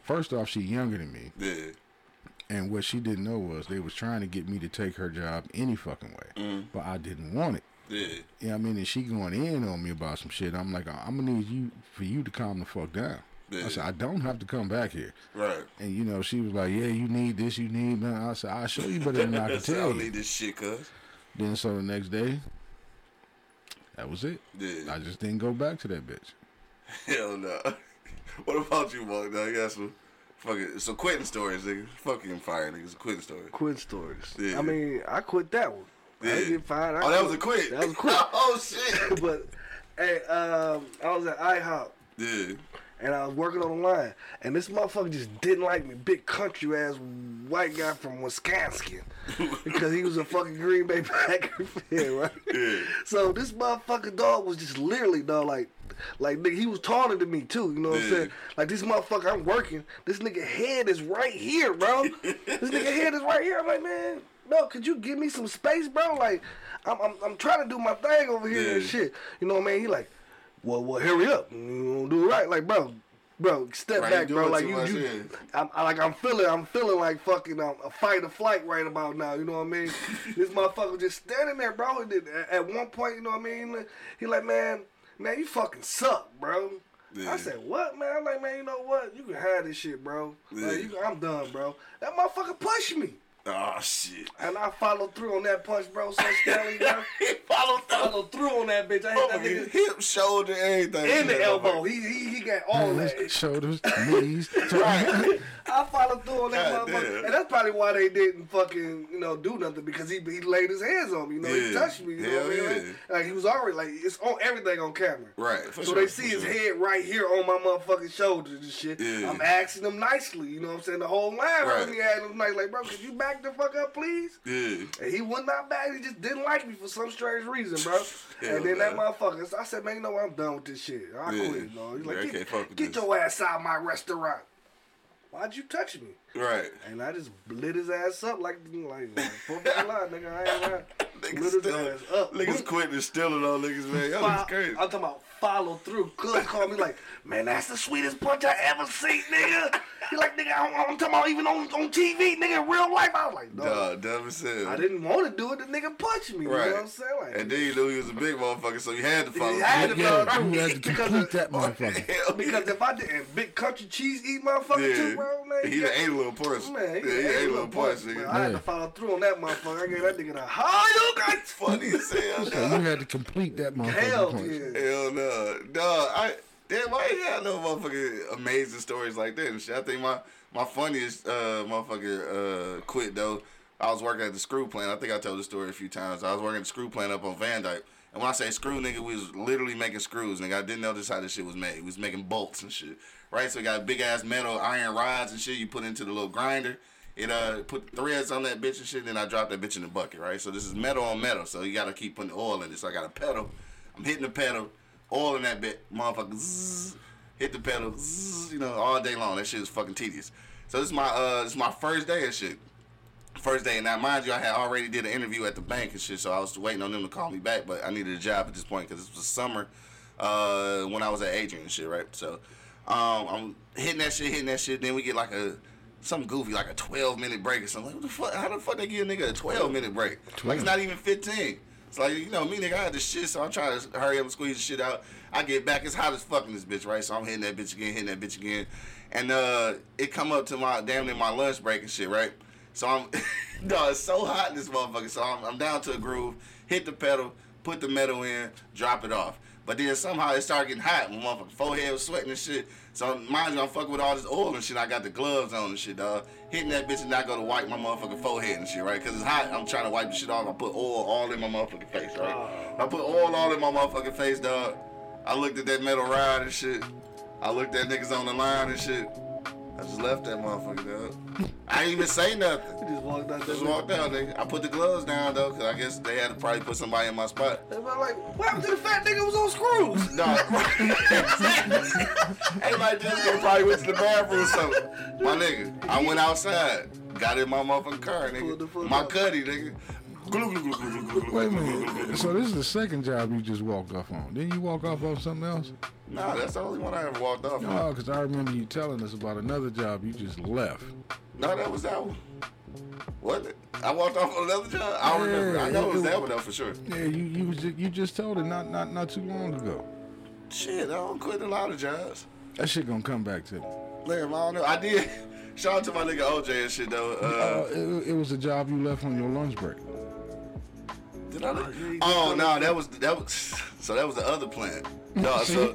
first off, she younger than me, Yeah. and what she didn't know was they was trying to get me to take her job any fucking way, Mm. but I didn't want it. Yeah. Yeah, I mean, and she going in on me about some shit. I'm like, I'm gonna need you for you to calm the fuck down. Yeah. I said, I don't have to come back here. Right. And you know, she was like, "Yeah, you need this, you need that." I said, "I'll show you better than I [LAUGHS] can I said, I tell don't you." need this shit, cuz. Then so the next day, that was it. Yeah. I just didn't go back to that bitch. Hell no. [LAUGHS] what about you, Mark? Now you got some fucking so quitting stories, nigga. Fucking fire, niggas. Quitting stories. Quit stories. Yeah. I mean, I quit that one. I Yeah. didn't get fired. I Oh, that was a quit. That was a quit. [LAUGHS] oh shit. but hey, um, I was at IHOP Yeah. And I was working on the line, and this motherfucker just didn't like me. Big country ass white guy from Wisconsin, [LAUGHS] because he was a fucking Green Bay Packer fan, right? Yeah. So this motherfucking dog was just literally dog like, like nigga, he was taller than me too. You know what I'm saying? Like this motherfucker, I'm working. This nigga head is right here, bro. this nigga head is right here. I'm like, man, no, could you give me some space, bro? Like, I'm I'm, I'm trying to do my thing over here and shit. You know what I mean? He like, well, well, hurry up. You do it right, like, bro. Bro, step Right, back, bro. Like you, much, you yeah. I'm, I, like I'm feeling, I'm feeling like fucking um, a fight or flight right about now. You know what I mean? [LAUGHS] this motherfucker just standing there, bro. At, at one point, you know what I mean? He like, man, man, you fucking suck, bro. Yeah. I said, what, man? I'm like, man, you know what? You can have this shit, bro. Yeah. Like, I'm done, bro. That motherfucker pushed me. Oh shit. And I followed through on that punch, bro. So Stanley, [LAUGHS] bro. He followed through. followed through on that bitch. I hit that Motherfucker, nigga hip, shoulder, everything. in the elbow. He, he, he got all that. Shoulders, knees. [LAUGHS] I followed through on that God motherfucker. damn. And that's probably why they didn't fucking, you know, do nothing because he he laid his hands on me. You know, he touched me. You know Hell what I mean? Like, like, he was already like it's on everything on camera. Right. So sure, they see his sure. head right here on my motherfucking shoulders and shit. Yeah. I'm asking him nicely, you know what I'm saying? The whole line Right. me asking him nice, like, bro, could you back the fuck up, please? Yeah. And he would not back. He just didn't like me for some strange reason, bro. [LAUGHS] Hell and then that nah. motherfucker, I said, man, you know what? I'm done with this shit. I Yeah. quit, dog. He's like, get, get your ass out of my restaurant. Why'd you touch me? Right. And I just lit his ass up like, like, like Fourth of July, nigga. I ain't lying. Niggas, Lit his still, ass up. niggas quitting and stealing on niggas, man. Y'all is crazy. I'm talking about follow through. Cuz called me like, man, that's the sweetest punch I ever seen, nigga. He like, nigga, I'm, I'm talking about even on, on TV, nigga, in real life. I was like, dog. Dog, dumb as hell. I didn't want to do it. The nigga punched me. You know Right. what I'm saying? Like, And then you knew he was a big motherfucker, so you had to follow. He had to Yeah, follow you had through. to Because complete of- that motherfucker. [LAUGHS] Hell Because if I did, and big country cheese eat motherfucker yeah. too, bro, man. he done ate a little punch. Man, yeah, he ate a little punch, Man, nigga. I had to follow through on that motherfucker. I gave that nigga the [LAUGHS] how you got Funny as hell, So you had to complete that motherfucker. hell punch. yeah. Hell no, dog. I damn. Why you got no motherfucking amazing stories like that shit? I think my my funniest uh motherfucker uh quit though. I was working at the screw plant. I think I told the story a few times. I was working at the screw plant up on Van Dyke. And when I say screw, nigga, we was literally making screws, nigga. I didn't know this how this shit was made. We was making bolts and shit, right? So we got big ass metal iron rods and shit. You put into the little grinder. It uh put threads on that bitch and shit. And then I dropped that bitch in the bucket, right? So this is metal on metal. So you gotta keep putting oil in it. So I got a pedal. I'm hitting the pedal, oil in that bit, motherfucker. Zzz, hit the pedal, zzz, you know, all day long. That shit is fucking tedious. So this is my uh this is my first day of shit first day. And now, mind you, I had already did an interview at the bank and shit, so I was waiting on them to call me back. But I needed a job at this point because it was summer uh, when I was at Adrian and shit, right? So um, I'm hitting that shit, hitting that shit. Then we get like a some goofy, like a 12 minute break or something. Like, what the fuck? How the fuck they give a nigga a 12 minute break? Like it's not even 15. It's like you know me, nigga. I had this shit, so I'm trying to hurry up and squeeze the shit out. I get back, it's hot as fucking this bitch, right? So I'm hitting that bitch again, hitting that bitch again, and uh, it come up to my damn near my lunch break and shit, right? So I'm, [LAUGHS] no, it's so hot in this motherfucker. So I'm, I'm down to a groove, hit the pedal, put the metal in, drop it off. But then somehow it started getting hot. My forehead was sweating and shit. So mind you, I'm fucking with all this oil and shit. I got the gloves on and shit, dog. Hitting that bitch and not go to wipe my motherfucking forehead and shit, right? Cause it's hot. I'm trying to wipe the shit off. I put oil all in my motherfucking face, right? Oh. I put oil all in my motherfucking face, dog. I looked at that metal rod and shit. I looked at niggas on the line and shit. I just left that motherfucker, dog. I ain't even say nothing. He just walked out there. Just walked out, nigga. I put the gloves down though, cause I guess they had to probably put somebody in my spot. They were like, what happened to the fat nigga who was on screws? [LAUGHS] No, [LAUGHS] everybody just go probably went to the bathroom or something. My nigga, I went outside, got in my motherfucking car, nigga. My cuddy, nigga. Wait a minute. So this is the second job you just walked off on. Didn't you walk off on something else? Nah, that's the only one I ever walked off on. No, because I remember you telling us about another job you just left. No, that was that one. What? I walked off on another job. I don't remember. I know it was that one though for sure. Yeah, you you was ju- you just told it not not not too long ago. Shit, I don't quit a lot of jobs. That shit gonna come back to me. Damn, I don't know. I did. [LAUGHS] Shout out to my nigga OJ and shit though. Uh, Uh, it, it was a job you left on your lunch break. Did I? Oh no, that was that was. So that was the other plant. No, [LAUGHS] so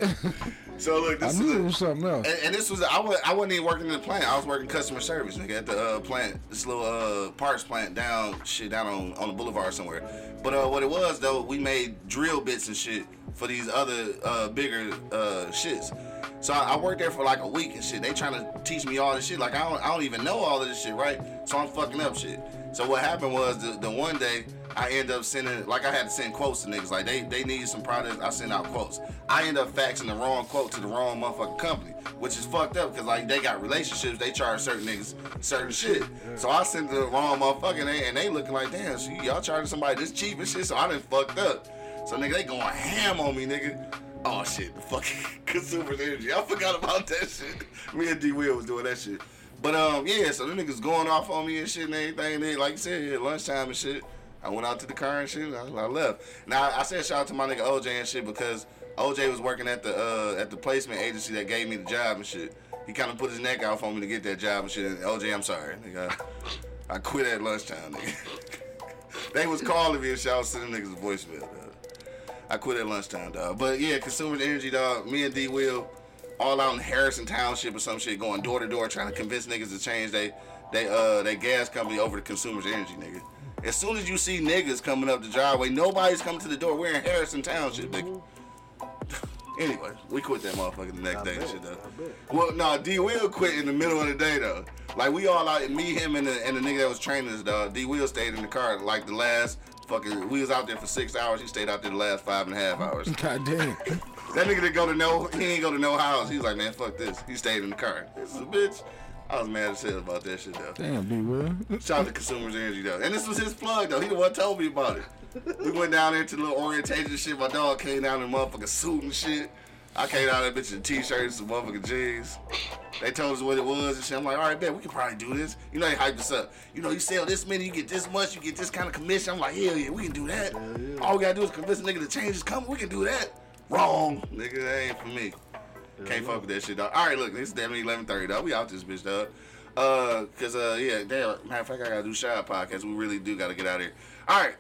so look, I this knew is it was something else. And, and this was I was I wasn't even working in the plant. I was working customer service, nigga, at the uh, plant, this little uh, parts plant down shit down on, on the boulevard somewhere. But uh, what it was though, we made drill bits and shit for these other uh, bigger uh, shits. So I, I worked there for like a week and shit. They trying to teach me all this shit. Like I don't I don't even know all of this shit, right? So I'm fucking up shit. So what happened was the, the one day I end up sending like I had to send quotes to niggas. Like they they needed some products, I sent out quotes. I end up faxing the wrong quote to the wrong motherfucking company, which is fucked up because like they got relationships, they charge certain niggas certain shit. So I sent the wrong motherfucking and they, and they looking like damn, so y'all charging somebody this cheap and shit. So I done fucked up. So nigga, they going ham on me, nigga. Oh shit, the fucking [LAUGHS] consumers energy. I forgot about that shit. Me and D Will was doing that shit. But um, yeah, so the niggas going off on me and shit and everything. And then, like you said, yeah, lunchtime and shit. I went out to the car and shit. I, I left. Now I said shout out to my nigga OJ and shit because OJ was working at the uh, at the placement agency that gave me the job and shit. He kind of put his neck out for me to get that job and shit. And OJ, I'm sorry, nigga. I, I quit at lunchtime, nigga. [LAUGHS] they was calling me and shit. I was sending niggas a voicemail. Dog. I quit at lunchtime, dog. But yeah, Consumers Energy, dog. Me and D Will, all out in Harrison Township or some shit, going door to door trying to convince niggas to change they they uh they gas company over to Consumers Energy, nigga. As soon as you see niggas coming up the driveway, nobody's coming to the door. We're in Harrison Township, mm-hmm. nigga. [LAUGHS] anyway, we quit that motherfucker the next day and shit though. Well, no, D Will quit in the middle of the day though. Like we all out, me, him, and the and the nigga that was training us, dog. D Will stayed in the car like the last fucking. We was out there for six hours. He stayed out there the last five and a half hours. [LAUGHS] God damn. That nigga didn't go to no, he ain't go to no house. He was like, man, fuck this. He stayed in the car. This is a bitch. I was mad as hell about that shit though. Damn, D Will. Shout out to Consumers Energy though. And this was his plug though. He the one told me about it. We went down there to the little orientation shit. My dog came down in motherfucking suit and shit. I came down there bitch in t-shirts, some motherfucking jeans. They told us what it was and shit. I'm like, all right, bet we can probably do this. You know, they hyped us up. You know, you sell this many, you get this much, you get this kind of commission. I'm like, hell yeah, we can do that. All we gotta do is convince a nigga to change his company. We can do that. Wrong, nigga. That ain't for me. Can't fuck with that shit, dog. All right, look, it's damn 11:30, dog. We out this bitch, dog. Uh, cause uh, yeah, damn. Matter of fact, I gotta do Shy podcast. We really do gotta get out of here. All right.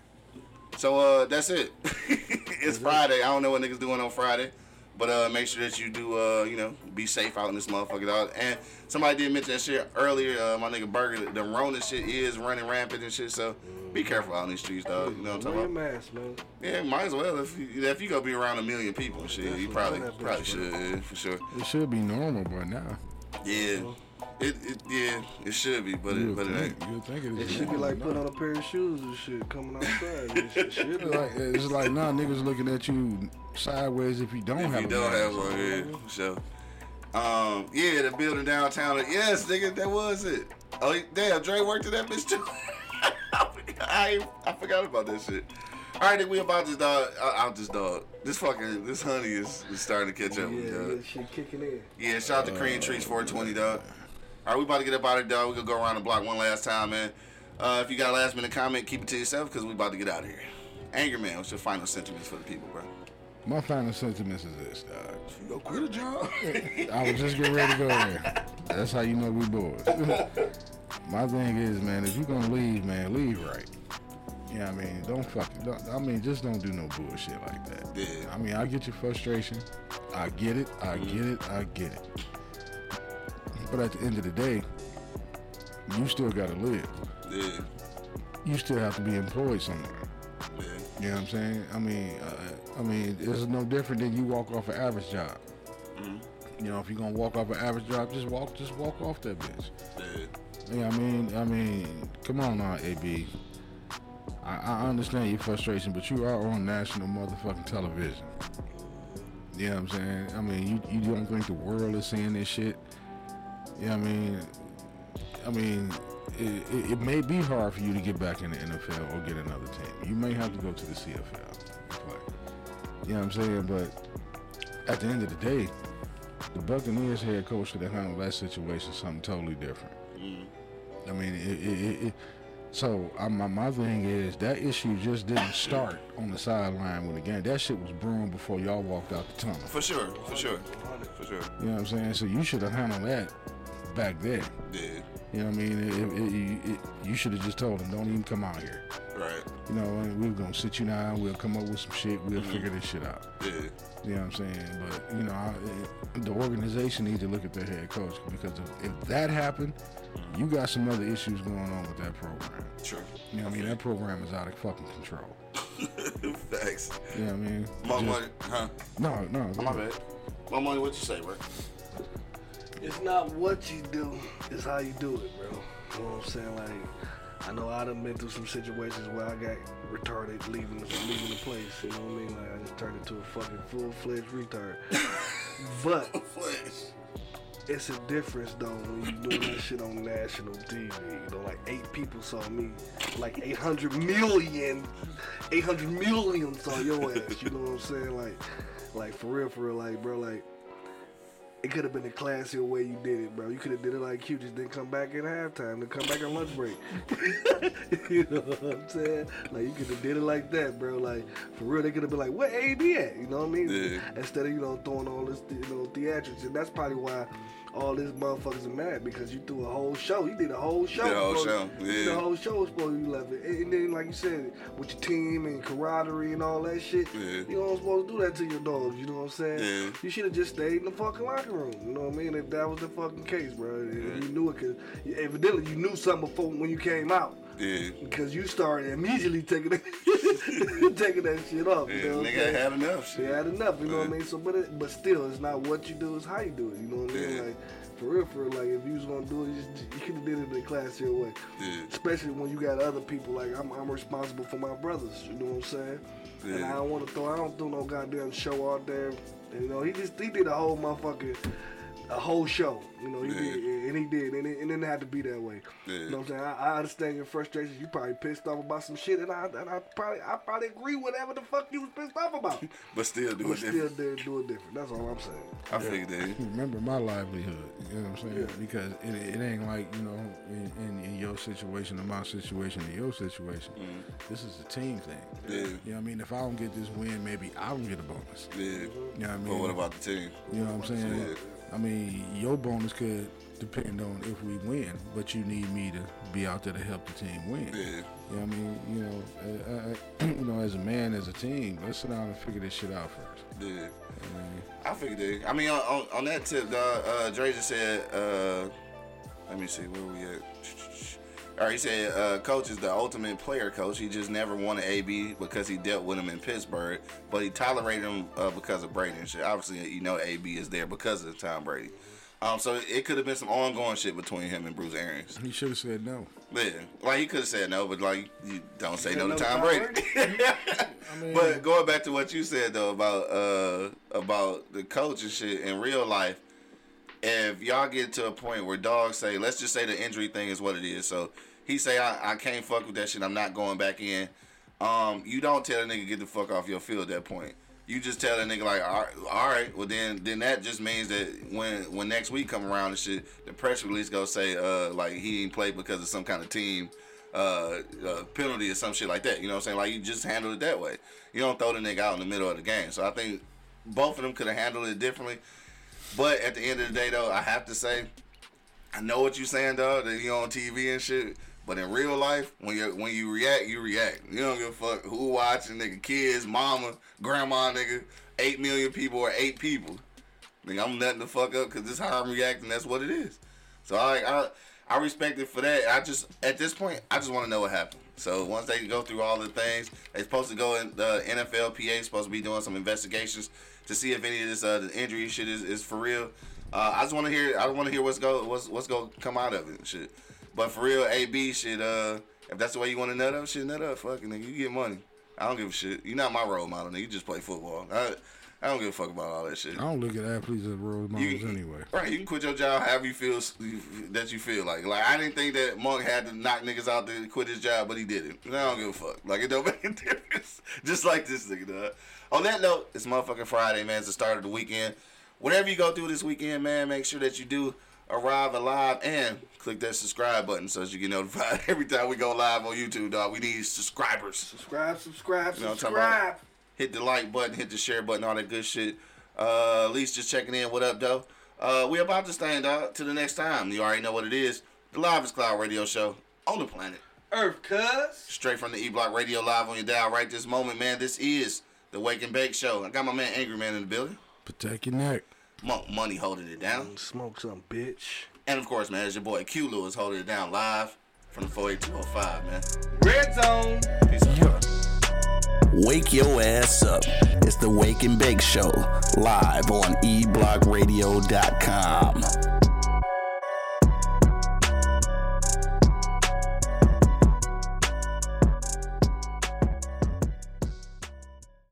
So uh, that's it. [LAUGHS] it's Friday. I don't know what niggas doing on Friday, but uh, make sure that you do uh, you know, be safe out in this motherfucker, dog. And somebody did mention that shit earlier. Uh, my nigga Burger, the Rona shit is running rampant and shit. So be careful out in these streets, dog. You know what I'm Wear talking your about? mask, man. Yeah, might as well. If you, if you go be around a million people and shit, you probably That probably should yeah, for sure. It should be normal by now. Yeah, it, it yeah it should be, but it but would it ain't. you would think it It is should be like putting on a pair of shoes and shit coming outside. It should- should be. Like, it's like nah, niggas looking at you sideways if you don't If have you a don't mask. have one, yeah, for sure. Um, yeah, the building downtown. Yes, nigga, that was it. Oh, damn, Dre worked at that bitch too. [LAUGHS] I I forgot about that shit. All right, nigga, we about this dog. Uh, out this dog. This fucking this honey is, is starting to catch up. with me, Yeah, dog. yeah, shit kicking in. Yeah, shout out to Cream Trees 420, dog. All right, we about to get up out of here, dog. We gonna go around the block one last time, man. Uh, if you got a last minute comment, keep it to yourself because we about to get out of here. Angry Man, what's your final sentiments for the people, bro? My final sentiments is this, dog. You go quit a job. [LAUGHS] I was just getting ready to go there. That's how you know we boys. [LAUGHS] My thing is, man, if you gonna leave, man, leave right. You know what I mean? Don't fucking, don't, I mean, just don't do no bullshit like that. Yeah. I mean, I get your frustration. I get it. I get it. I get it. But at the end of the day, you still gotta live. yeah, You still have to be employed somewhere. yeah. You know what I'm saying? I mean, uh, I mean, it's no different than you walk off an average job. Mm-hmm. You know, if you're gonna walk off an average job, just walk, just walk off that bitch. yeah. Yeah, I mean, I mean, come on now, AB. I, I understand your frustration, but you are on national motherfucking television. You know what I'm saying? I mean, you, you don't think the world is seeing this shit? You know what I mean? I mean, it, it, it may be hard for you to get back in the NFL or get another team. You may have to go to the CFL. You know what I'm saying? But at the end of the day, the Buccaneers head coach should have handled that situation something totally different. Mm-hmm. I mean, it, it, it, it, so I, my my thing is that issue just didn't start on the sideline with the game. That shit was brewing before y'all walked out the tunnel. For sure, for sure, for sure. You know what I'm saying? So you should have handled that back then. Yeah, You know what I mean? It, it, it, you should have just told him, don't even come out here. right. You know, and we we're gonna sit you down. We'll come up with some shit. We'll mm-hmm. figure this shit out. Yeah, You know what I'm saying? But you know, I, it, the organization needs to look at their head coach because if, if that happened, mm-hmm. you got some other issues going on with that program. true. You know what I mean? That program is out of fucking control. [LAUGHS] Facts. You know what I mean? My Just- money, huh? No, no. My bad. Monk Money. What you say, bro? It's not what you do, it's how you do it, bro. You know what I'm saying? Like, I know I done been through some situations where I got retarded leaving the, leaving the place. You know what I mean? Like, I just turned into a fucking full fledged retard. [LAUGHS] but it's a difference though when you doing that shit on national TV. You know, like eight people saw me, like 800 million, 800 million saw your ass. You know what I'm saying? Like, like for real, for real, like bro, like it could have been a classier way you did it, bro. You could have did it like you just didn't come back at halftime, then come back on lunch break. [LAUGHS] you know what I'm saying? Like you could have did it like that, bro. Like for real, they could have been like, "What AB at?" You know what I mean? Yeah. Instead of you know throwing all this you know theatrics, and that's probably why all these motherfuckers are mad because you threw a whole show. You did a whole show. A whole show, you yeah. a whole show before you left it, and, and then like you said, with your team and camaraderie and all that shit, Yeah. you don't supposed to do that to your dogs. You know what I'm saying? Yeah. You should have just stayed in the fucking locker room. You know what I mean? If that was the fucking case, bro. And You knew it because evidently you knew something before when you came out. Yeah. Because you started immediately taking that, [LAUGHS] taking that shit off. Yeah, you know nigga had enough They had enough, you know what I mean? So, but it, but still, it's not what you do, it's how you do it. You know what I mean? Yeah. Like for real, for real. Like if you was gonna do it, you, just, you could have did it in a classier way. Yeah. Especially when you got other people. Like I'm, I'm responsible for my brothers. You know what I'm saying? Yeah. And I don't want to throw. I don't do no goddamn show out there. And, you know, he just he did a whole motherfucking. A whole show, you know, he Yeah. did, and he did, and it, and it didn't have to be that way. Yeah. You know what I'm saying? I, I understand your frustrations. You probably pissed off about some shit, and I, and I probably, I probably agree with whatever the fuck you was pissed off about. [LAUGHS] But still do But it still different. did do it different. That's all I'm saying. I figured that. remember my livelihood. You know what I'm saying? Because it, it ain't like you know in, in, in your situation or my situation or your situation. Mm-hmm. This is a team thing. Yeah. You know what I mean? If I don't get this win, maybe I don't get a bonus. Yeah. You know what I mean? But what about the team? You know what I'm saying? Yeah. I mean, your bonus could depend on if we win, but you need me to be out there to help the team win. Yeah. You know I mean? You know, uh, uh, [CLEARS THROAT] you know, as a man, as a team, let's sit down and figure this shit out first. Yeah. I mean, I figured that. I mean, on, on, on that tip, dog, uh, Dre just said, uh, let me see, where we at? All right, he said, uh, coach is the ultimate player coach. He just never wanted AB because he dealt with him in Pittsburgh, but he tolerated him uh, because of Brady and shit. Obviously, you know, AB is there because of Tom Brady. Um, so it could have been some ongoing shit between him and Bruce Arians. he should have said no. Yeah, like he could have said no, but like you don't say no to no to Tom Tom Brady. [LAUGHS] but going back to what you said though about uh about the coach and shit in real life, if y'all get to a point where dogs say, let's just say the injury thing is what it is. So he say I, I can't fuck with that shit. I'm not going back in. Um, you don't tell a nigga get the fuck off your field at that point. You just tell a nigga like, all right, well then, then that just means that when when next week come around and shit, the press release go say uh like he ain't played because of some kind of team uh, uh penalty or some shit like that. You know what I'm saying? Like you just handle it that way. You don't throw the nigga out in the middle of the game. So I think both of them could have handled it differently. But at the end of the day, though, I have to say, I know what you're saying, dog. That you on TV and shit. But in real life, when you when you react, you react. You don't give a fuck who watching, nigga. Kids, mama, grandma, nigga. Eight million people or eight people. Nigga, I'm letting the fuck up because this is how I'm reacting. That's what it is. So I I, I respect it for that. I just at this point, I just want to know what happened. So once they go through all the things, they're supposed to go in the NFLPA supposed to be doing some investigations to see if any of this uh, the injury shit is, is for real. Uh, I just want to hear. I want to hear what's go what's what's gonna come out of it shit. But for real, AB shit. Uh, if that's the way you want to nut up, shit, nut up. Fucking nigga, you get money. I don't give a shit. You're not my role model. Nigga. You just play football. I, I don't give a fuck about all that shit. I don't look at athletes as role models anyway. Right, you can quit your job however you feel that you feel like. Like I didn't think that Monk had to knock niggas out to quit his job, but he did it. I don't give a fuck. Like it don't [LAUGHS] make a difference. Just like this nigga does. On that note, it's motherfucking Friday, man. It's the start of the weekend. Whatever you go through this weekend, man, make sure that you do arrive alive and click that subscribe button so that you get notified [LAUGHS] every time we go live on YouTube, dog. We need subscribers. Subscribe, subscribe, You know what I'm about? subscribe. Hit the like button, hit the share button, all that good shit. Uh, at least just checking in. What up, though? Uh, we about to stand dog. To the next time. You already know what it is. The Live Cloud Radio Show on the planet. Earth, cuz. Straight from the E Block Radio Live on your dial right this moment, man. This is the Wake and Bake Show. I got my man Angry Man in the building. Protect your neck. Monk Money holding it down. Smoke some, bitch. And of course, man, it's your boy Q Lewis holding it down live from the 48205, man. Red zone. Peace out. Wake your ass up. It's the Wake and Bake Show, live on eblockradio.com.